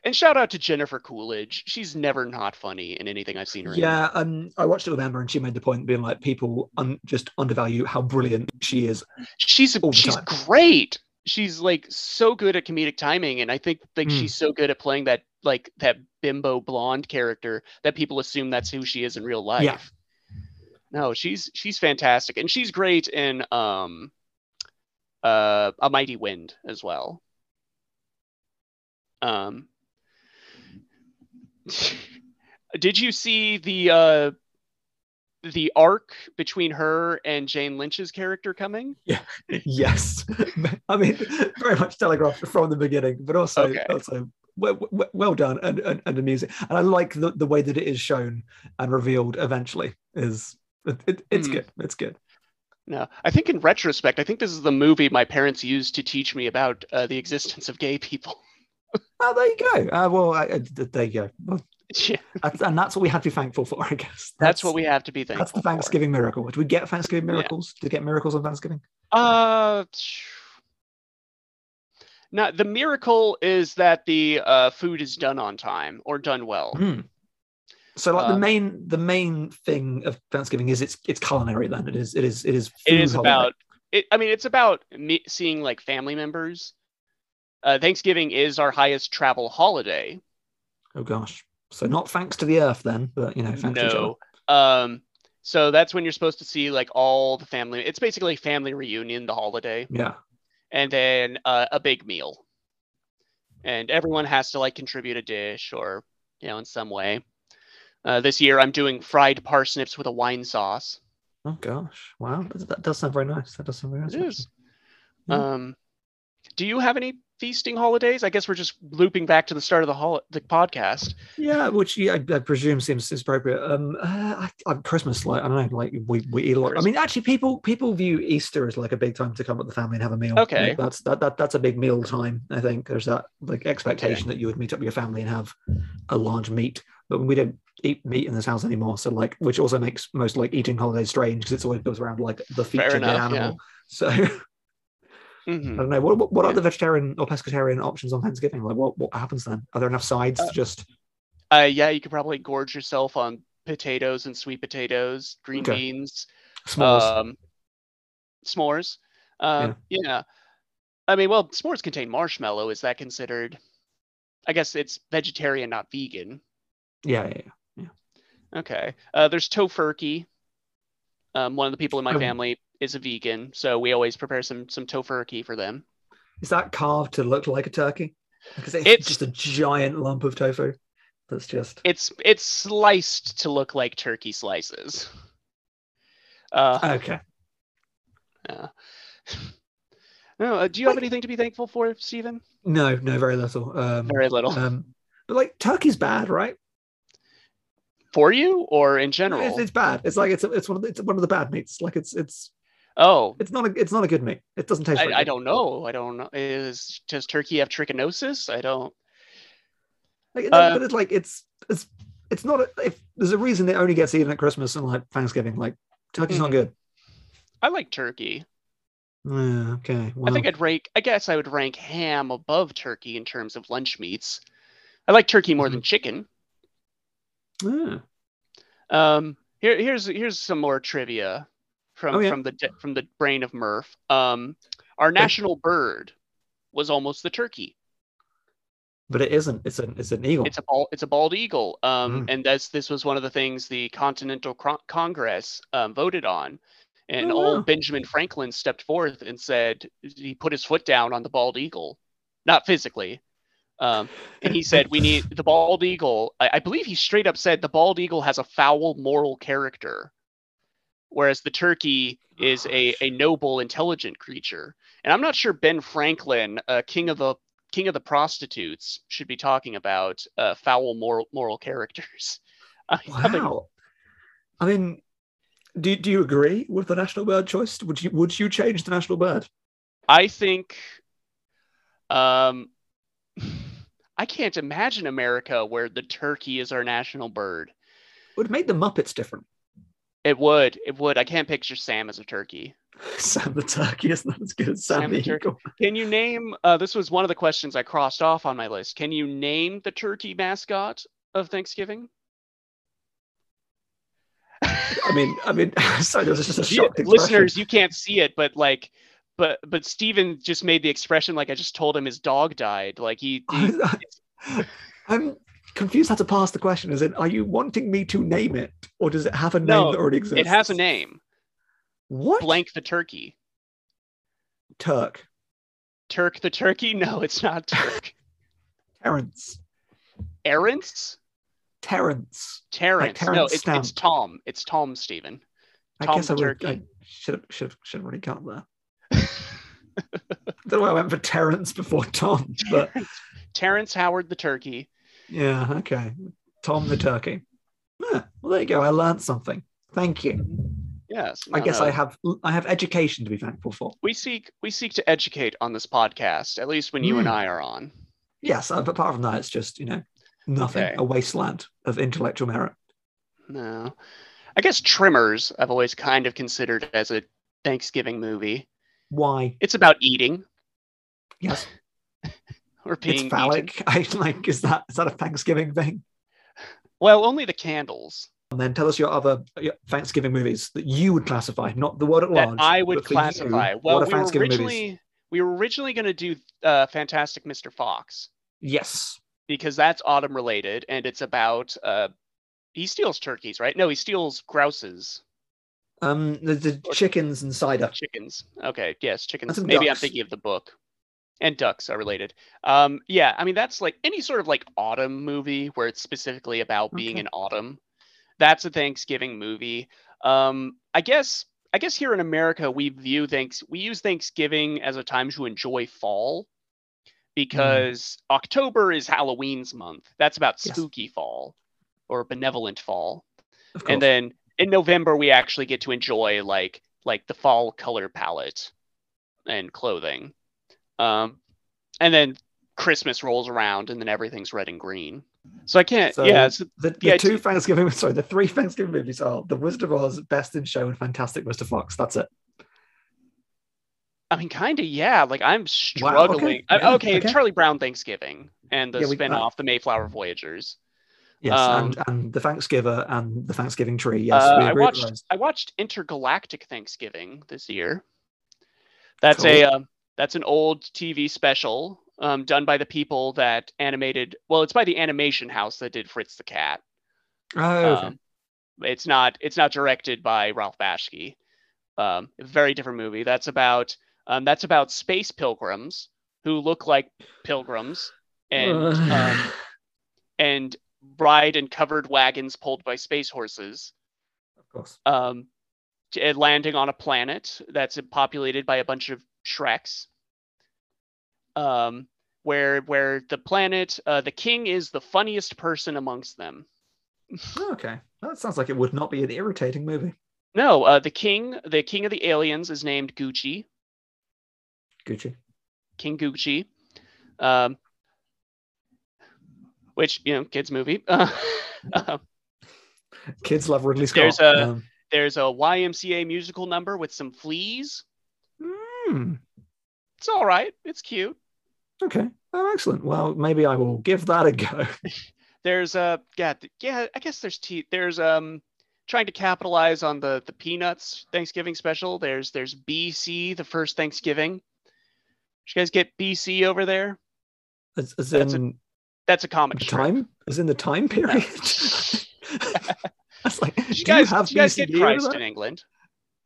Speaker 1: and shout out to Jennifer Coolidge. She's never not funny in anything I've seen her in.
Speaker 2: yeah, um, I watched it with Emma, and she made the point being like people un- just undervalue how brilliant she is.
Speaker 1: she's she's
Speaker 2: time.
Speaker 1: great. She's like so good at comedic timing, and I think like
Speaker 2: Mm.
Speaker 1: she's so good at playing that like that bimbo blonde character that people assume that's who she is in real life.
Speaker 2: Yeah.
Speaker 1: No, she's she's fantastic, and she's great in um uh A Mighty Wind as well. Um, did you see the uh the arc between her and Jane Lynch's character coming? Yeah.
Speaker 2: yes, I mean, very much telegraphed from the beginning, but also
Speaker 1: Okay.
Speaker 2: also well, well- done and, and, and amusing. And I like the, the way that it is shown and revealed eventually. Is it, it, it's
Speaker 1: Mhm.
Speaker 2: good. It's good.
Speaker 1: No, I think in retrospect, I think this is the movie my parents used to teach me about uh, the existence of gay people.
Speaker 2: Oh, there you go. Uh, well, I, I, there you go. Well,
Speaker 1: Yeah,
Speaker 2: and that's what we have to be thankful for, I guess.
Speaker 1: that's what we have to be thankful.
Speaker 2: That's the
Speaker 1: for.
Speaker 2: Thanksgiving miracle. Do we get Thanksgiving
Speaker 1: Yeah.
Speaker 2: miracles? Do we get miracles on Thanksgiving?
Speaker 1: Uh, Not the miracle is that the uh, food is done on time or done well.
Speaker 2: Hmm. So like the
Speaker 1: Um,
Speaker 2: main the main thing of Thanksgiving is it's it's culinary then. It is it is it is
Speaker 1: it
Speaker 2: food
Speaker 1: is
Speaker 2: holiday.
Speaker 1: about it i mean it's about me seeing like family members uh, thanksgiving is our highest travel holiday
Speaker 2: Oh gosh. So not thanks to the earth then, but you know, thanks to
Speaker 1: no um so that's when you're supposed to see like all the family it's basically family reunion the holiday
Speaker 2: Yeah.
Speaker 1: And then uh, a big meal and everyone has to like contribute a dish or you know in some way uh, this year i'm doing fried parsnips with a wine sauce
Speaker 2: Oh gosh. Wow. That, does sound very nice. That does sound very nice.
Speaker 1: It is.
Speaker 2: Yeah.
Speaker 1: Um, do you have any feasting holidays? I guess we're just looping back to the start of the hol- the podcast.
Speaker 2: Yeah, which yeah, I, I presume seems, appropriate. Um, uh, I, I, Christmas, like I don't know, like we, we eat a lot. I mean, actually, people people view Easter as like a big time to come with the family and have a meal.
Speaker 1: Okay.
Speaker 2: Like, that's that, that that's a big meal time. I think there's that like expectation that you would meet up with your family and have a large meat, but we don't eat meat in this house anymore. So like, which also makes most like eating holidays strange because it's always built around like the featured
Speaker 1: enough,
Speaker 2: animal. So I
Speaker 1: Mhm.
Speaker 2: don't know what what, what are the vegetarian or pescatarian options on Thanksgiving? Like, what what happens then? Are there enough sides
Speaker 1: Uh,
Speaker 2: to just
Speaker 1: Uh, yeah, you could probably gorge yourself on potatoes and sweet potatoes, green
Speaker 2: Okay.
Speaker 1: beans,
Speaker 2: s'mores?
Speaker 1: um, s'mores. Um, yeah. I mean, well, s'mores contain marshmallow. Is that considered? I guess it's vegetarian, not vegan.
Speaker 2: yeah, yeah, yeah.
Speaker 1: Okay. Uh, there's tofurkey. Um, one of the people in my
Speaker 2: Oh.
Speaker 1: family is a vegan, so we always prepare some some tofurkey for them.
Speaker 2: Is that carved to look like a turkey? Because it's,
Speaker 1: It's-
Speaker 2: just a giant lump of tofu. That's just
Speaker 1: It's it's sliced to look like turkey slices. Uh,
Speaker 2: okay.
Speaker 1: yeah. no, uh, do you have anything to be thankful for, Stephen?
Speaker 2: No, no, very little. Um,
Speaker 1: Very little.
Speaker 2: um, but like turkey's bad, right?
Speaker 1: for you or in general?
Speaker 2: It's, it's bad. It's like it's it's one of the, it's one of the bad meats. Like it's it's
Speaker 1: oh,
Speaker 2: it's not a it's not a good meat. It doesn't taste.
Speaker 1: I,
Speaker 2: very
Speaker 1: I don't know. I don't know. Is does turkey have trichinosis? I don't.
Speaker 2: Like,
Speaker 1: Uh,
Speaker 2: but it's like it's it's it's not. A, if there's a reason it only gets eaten at Christmas and like Thanksgiving, like turkey's not
Speaker 1: Mhm.
Speaker 2: good.
Speaker 1: I like turkey.
Speaker 2: Yeah, okay.
Speaker 1: I think I'd rank. I guess I would rank ham above turkey in terms of lunch meats. I like turkey more
Speaker 2: Mm-hmm.
Speaker 1: than chicken.
Speaker 2: yeah.
Speaker 1: Um, here, here's here's some more trivia from
Speaker 2: Oh, yeah.
Speaker 1: from the from the brain of Murph. Um, our national bird was almost the turkey.
Speaker 2: but it isn't. It's an it's an eagle.
Speaker 1: It's a bald it's a bald eagle. Um,
Speaker 2: Mm.
Speaker 1: and that's this was one of the things the Continental Cro- Congress um, voted on. And
Speaker 2: Oh,
Speaker 1: old
Speaker 2: wow.
Speaker 1: Benjamin Franklin stepped forth and said he put his foot down on the bald eagle, not physically. Um, and he said, "We need the bald eagle." I, I believe he straight up said the bald eagle has a foul moral character, whereas the turkey is a, a noble, intelligent creature. And I'm not sure Ben Franklin, uh, king of the king of the prostitutes, should be talking about uh, foul moral moral characters. I mean,
Speaker 2: Wow. I mean, do, do you agree with the national bird choice? Would you would you change the national bird?
Speaker 1: I think um I can't imagine America where the turkey is our national bird.
Speaker 2: It would make the Muppets different.
Speaker 1: It would. It would. I can't picture Sam as a turkey.
Speaker 2: Sam the turkey is not as good as Sam,
Speaker 1: Sam
Speaker 2: the
Speaker 1: turkey.
Speaker 2: eagle.
Speaker 1: Can you name uh this was one of the questions I crossed off on my list. Can you name the turkey mascot of Thanksgiving?
Speaker 2: I mean, I mean, sorry, was just a
Speaker 1: You- listeners, you can't see it, but like but but Steven just made the expression like I just told him his dog died. Like he, he
Speaker 2: I'm confused how to pass the question. Is it, are you wanting me to name it, or does it have a name
Speaker 1: No,
Speaker 2: that already exists?
Speaker 1: it has a name.
Speaker 2: What?
Speaker 1: Blank the turkey.
Speaker 2: Turk.
Speaker 1: Turk the turkey? No, it's not Turk.
Speaker 2: Terrence.
Speaker 1: Terrence?
Speaker 2: Terrence.
Speaker 1: Terrence. no,
Speaker 2: Terrence
Speaker 1: it's,
Speaker 2: Stamp.
Speaker 1: it's Tom. It's Tom Steven.
Speaker 2: I
Speaker 1: Tom
Speaker 2: guess I would. I should have should have should have already got there. I don't know why I went for Terrence before Tom, but
Speaker 1: Terrence Howard the turkey.
Speaker 2: Yeah, okay. Tom the turkey. Yeah, well, there you go. I learned something. Thank you.
Speaker 1: Yes.
Speaker 2: I guess
Speaker 1: no.
Speaker 2: I have I have education to be thankful for.
Speaker 1: we seek we seek to educate on this podcast, at least when you and
Speaker 2: Hmm.
Speaker 1: I are on.
Speaker 2: Yes, uh, but apart from that, it's just you know nothing.
Speaker 1: Okay.
Speaker 2: A wasteland of intellectual merit.
Speaker 1: No. I guess Tremors I've always kind of considered as a Thanksgiving movie.
Speaker 2: Why?
Speaker 1: It's about eating.
Speaker 2: Yes.
Speaker 1: or being
Speaker 2: it's
Speaker 1: eaten.
Speaker 2: phallic. I like. Is that is that a Thanksgiving thing?
Speaker 1: Well, only the candles
Speaker 2: And then tell us your other your Thanksgiving movies that you would classify, not the world at
Speaker 1: that
Speaker 2: large.
Speaker 1: I would
Speaker 2: you,
Speaker 1: classify.
Speaker 2: what
Speaker 1: well, we were
Speaker 2: Thanksgiving
Speaker 1: originally we were originally going to do uh, Fantastic Mr. Fox
Speaker 2: Yes.
Speaker 1: because that's autumn related and it's about uh, he steals turkeys, right? No, he steals grouses,
Speaker 2: Um, the, the chickens and cider.
Speaker 1: chickens. Okay, yes, chickens. Maybe I'm thinking of the book. And ducks are related. Um, yeah, I mean that's like any sort of like autumn movie where it's specifically about being
Speaker 2: Okay.
Speaker 1: in autumn. That's a Thanksgiving movie. Um, I guess I guess here in America we view thanks we use Thanksgiving as a time to enjoy fall because October is Halloween's month. That's about
Speaker 2: Yes.
Speaker 1: spooky fall or benevolent fall and then in November we actually get to enjoy like like the fall color palette and clothing. Um, and then Christmas rolls around and then everything's red and green. So I can't.
Speaker 2: So-
Speaker 1: yeah, it's,
Speaker 2: the, the
Speaker 1: yeah,
Speaker 2: two Thanksgiving, sorry, the three Thanksgiving movies are The Wizard of Oz, Best in Show, and Fantastic Mr. Fox. That's it.
Speaker 1: I mean, kind of. Yeah, like I'm
Speaker 2: Wow, okay,
Speaker 1: struggling. I- okay,
Speaker 2: okay.
Speaker 1: Charlie Brown Thanksgiving and the
Speaker 2: Yeah, we-
Speaker 1: spin-off, the Mayflower Voyagers.
Speaker 2: Yes,
Speaker 1: Um,
Speaker 2: and, and the Thanksgiver and the Thanksgiving tree. Yes,
Speaker 1: Uh, I watched. I watched Intergalactic Thanksgiving this year. That's
Speaker 2: Cool.
Speaker 1: a um, that's an old TV special um, done by the people that animated. Well, it's by the animation house that did Fritz the Cat.
Speaker 2: Oh, okay.
Speaker 1: Um, it's not it's not directed by Ralph Bakshi. Um, very different movie. That's about um, that's about space pilgrims who look like pilgrims and um, and bride and covered wagons pulled by space horses
Speaker 2: of course.
Speaker 1: um, landing on a planet that's populated by a bunch of Shreks. Um, where where the planet, uh, the king is the funniest person amongst them.
Speaker 2: Okay. That sounds like it would not be an irritating movie.
Speaker 1: No, uh, the king, the king of the aliens, is named Gucci,
Speaker 2: Gucci.
Speaker 1: King Gucci. Um, which you know, kids movie. Uh, um,
Speaker 2: Kids love Ridley Scott.
Speaker 1: There's a-
Speaker 2: Um,
Speaker 1: there's a YMCA musical number with some fleas.
Speaker 2: Hmm,
Speaker 1: It's all right. It's cute.
Speaker 2: okay. Oh, excellent. Well, maybe I will give that a go.
Speaker 1: there's uh yeah yeah i guess there's t there's um trying to capitalize on the the peanuts thanksgiving special there's there's bc the first thanksgiving Did you guys get bc over there
Speaker 2: As, as
Speaker 1: That's a
Speaker 2: in
Speaker 1: that's a comic
Speaker 2: time? Is in the time period? That's like,
Speaker 1: did
Speaker 2: do
Speaker 1: you guys,
Speaker 2: have
Speaker 1: did you guys
Speaker 2: BCD
Speaker 1: get christ in england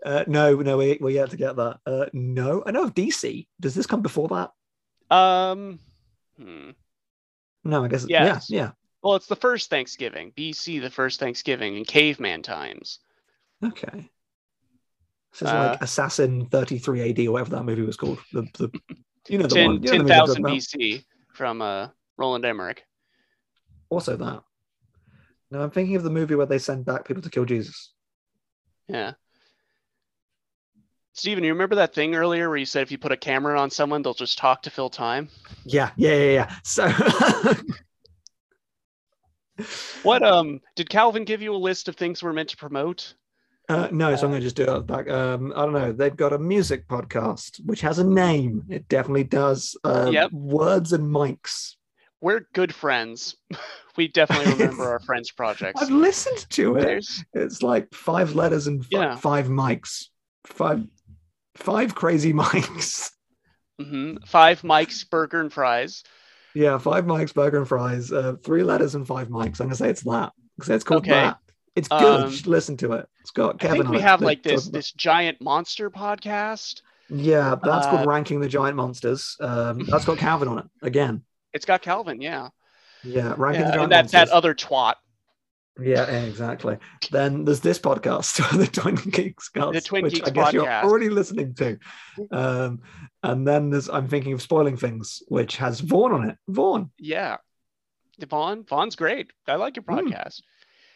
Speaker 2: Uh, no, no, we, we're yet to get that. Uh, no, I know of DC. Does this come before that?
Speaker 1: um hmm.
Speaker 2: No, I guess.
Speaker 1: Yes.
Speaker 2: Yeah,
Speaker 1: well it's the first thanksgiving bc the first thanksgiving in caveman times.
Speaker 2: Okay. This is
Speaker 1: Uh,
Speaker 2: like Assassin 33 AD or whatever that movie was called. The, the you know the
Speaker 1: 10
Speaker 2: one. You know the movie I'm talking
Speaker 1: 10000 bc from uh roland emmerich
Speaker 2: Also that. No, I'm thinking of the movie where they send back people to kill Jesus.
Speaker 1: Yeah. Steven, you remember that thing earlier where you said if you put a camera on someone, they'll just talk to fill time?
Speaker 2: Yeah, yeah, yeah, yeah. So
Speaker 1: What um did Calvin give you a list of things we're meant to promote?
Speaker 2: uh, no, so I'm gonna just do it back. Um, I don't know. They've got a music podcast which has a name. It definitely does. Uh,
Speaker 1: Yep.
Speaker 2: Words and mics.
Speaker 1: We're good friends. we definitely remember our friends' projects.
Speaker 2: I've listened to it.
Speaker 1: There's
Speaker 2: It's like five letters and fi-
Speaker 1: Yeah.
Speaker 2: five mics. Five, five crazy mics.
Speaker 1: mhm, five mics, burger and fries.
Speaker 2: Yeah, five mics, burger and fries. Uh, three letters and five mics. I'm gonna say it's that because it's called
Speaker 1: Okay.
Speaker 2: that. It's good.
Speaker 1: Um,
Speaker 2: listen to it. It's got
Speaker 1: I think we
Speaker 2: it
Speaker 1: have
Speaker 2: that
Speaker 1: like this this giant monster podcast.
Speaker 2: Yeah, that's
Speaker 1: uh,
Speaker 2: called ranking the giant monsters. Um, that's got Calvin on it again.
Speaker 1: It's got Calvin, yeah.
Speaker 2: Yeah, ranking the giant
Speaker 1: and that, that other twat.
Speaker 2: Yeah, exactly. Then there's this podcast, the Twin Geeks Cast,
Speaker 1: The Twin
Speaker 2: which
Speaker 1: Geeks
Speaker 2: I guess you're already listening to. Um, and then there's I'm thinking of spoiling things, which has Vaughn on it. Vaughn,
Speaker 1: Yeah. Vaughn, Vaughn's great. I like your
Speaker 2: Mm.
Speaker 1: podcast.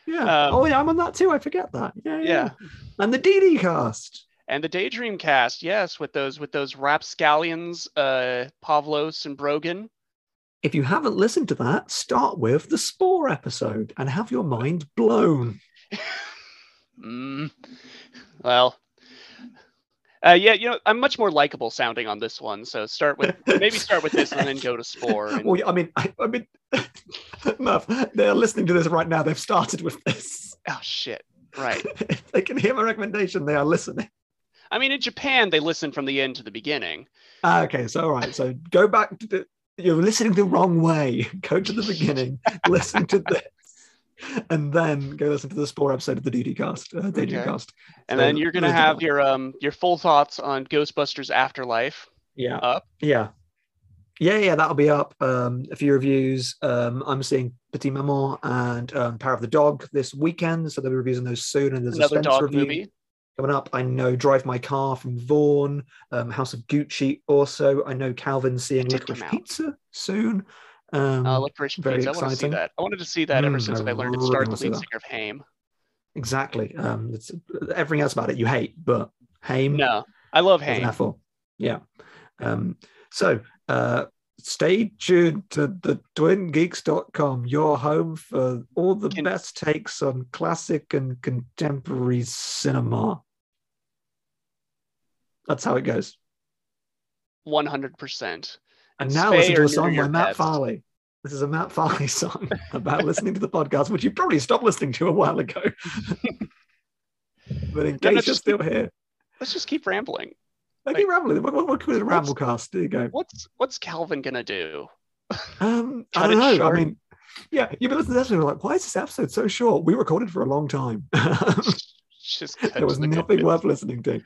Speaker 2: yeah.
Speaker 1: Um,
Speaker 2: oh yeah, I'm on that too. I forget that. Yeah, yeah.
Speaker 1: Yeah.
Speaker 2: And the DD Cast.
Speaker 1: And the Daydream cast, yes, with those with those rapscallions, uh, Pavlos and Brogan.
Speaker 2: If you haven't listened to that, start with the Spore episode and have your mind blown.
Speaker 1: Mm. Well, Uh, yeah, you know, I'm much more likable sounding on this one. So start with maybe start with this and then go to Spore. And...
Speaker 2: Well, I mean, I, I mean, Murph, they're listening to this right now. They've started with this.
Speaker 1: Oh shit! Right.
Speaker 2: if they can hear my recommendation, they are listening.
Speaker 1: I mean, in Japan, they listen from the end to the beginning.
Speaker 2: Ah, okay, so all right. So go back to the. You're listening the wrong way. Go to the beginning. listen to this and then go listen to the Spore episode of the DD Cast, uh, DD
Speaker 1: Okay.
Speaker 2: Cast.
Speaker 1: And
Speaker 2: So,
Speaker 1: then you're gonna have
Speaker 2: that.
Speaker 1: your um your full thoughts on Ghostbusters Afterlife
Speaker 2: yeah,
Speaker 1: up.
Speaker 2: yeah, yeah, yeah. That'll be up. Um, a few reviews. Um, I'm seeing Petite Maman and um, Power of the Dog this weekend, so they'll be reviewing those soon. And there's
Speaker 1: Another
Speaker 2: a Spence
Speaker 1: dog
Speaker 2: review
Speaker 1: movie.
Speaker 2: Coming up. I know Drive My Car from Vaughn, um, House of Gucci. Also, I know Calvin's seeing Licorice. Pizza soon. Um,
Speaker 1: Uh, Licorice
Speaker 2: very
Speaker 1: Pizza. I want to see that. I wanted to see that ever
Speaker 2: Mm,
Speaker 1: since
Speaker 2: I
Speaker 1: I learned it starred the lead
Speaker 2: that.
Speaker 1: singer of Haim.
Speaker 2: exactly. Um, it's everything else about it you hate, but Haim.
Speaker 1: No, I love Haim.
Speaker 2: apple. Yeah. Um, so uh, stay tuned to the twingeeks.com, your home for all the
Speaker 1: Can-
Speaker 2: best takes on classic and contemporary cinema. That's how it goes.
Speaker 1: One hundred percent.
Speaker 2: And
Speaker 1: And
Speaker 2: now
Speaker 1: spay
Speaker 2: listen to a song by Matt
Speaker 1: pets.
Speaker 2: Farley. This is a Matt Farley song about listening to the podcast, which you probably stopped listening to a while ago. but in
Speaker 1: No,
Speaker 2: case you're still here,
Speaker 1: Let's just keep rambling.
Speaker 2: I keep rambling. What, what, what could ramblecast? There you go.
Speaker 1: What's what's Calvin gonna do?
Speaker 2: Um, I don't know.
Speaker 1: short.
Speaker 2: I mean, yeah, you've been listening to this and you're like, why is this episode so short? We recorded for a long time.
Speaker 1: Just
Speaker 2: there was
Speaker 1: the
Speaker 2: nothing worth listening to.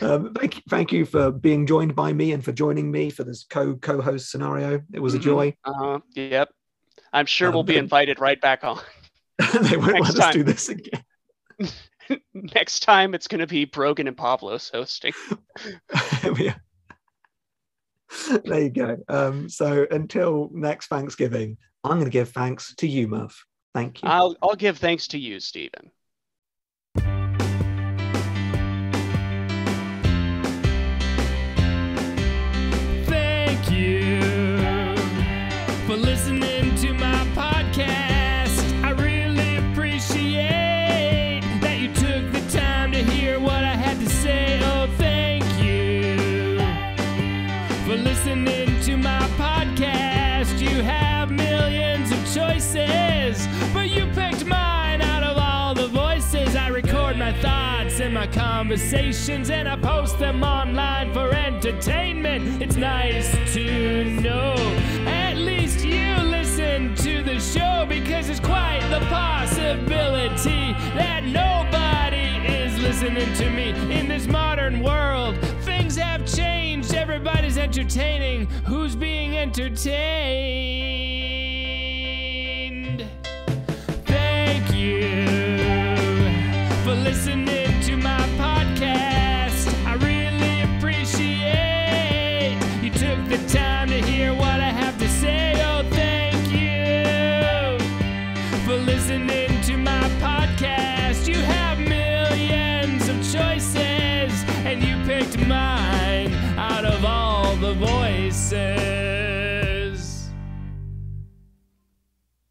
Speaker 2: Um, thank, you, thank you for being joined by me and for joining me for this co co-host scenario. It was a
Speaker 1: Mhm.
Speaker 2: joy.
Speaker 1: Uh, yep. I'm sure
Speaker 2: Um,
Speaker 1: we'll be invited right back on.
Speaker 2: they won't
Speaker 1: Next
Speaker 2: let us
Speaker 1: time.
Speaker 2: do this again.
Speaker 1: Next time it's gonna be Brogan and Pablos hosting.
Speaker 2: There you go. Um, so until next Thanksgiving, I'm going to give thanks to you, Murph. Thank you.
Speaker 1: I'll I'll give thanks to you, Stephen.
Speaker 3: Conversations and I post them online for entertainment. It's nice to know at least you listen to the show because it's quite the possibility that nobody is listening to me in this modern world. Things have changed, everybody's entertaining. Who's being entertained? Thank you for listening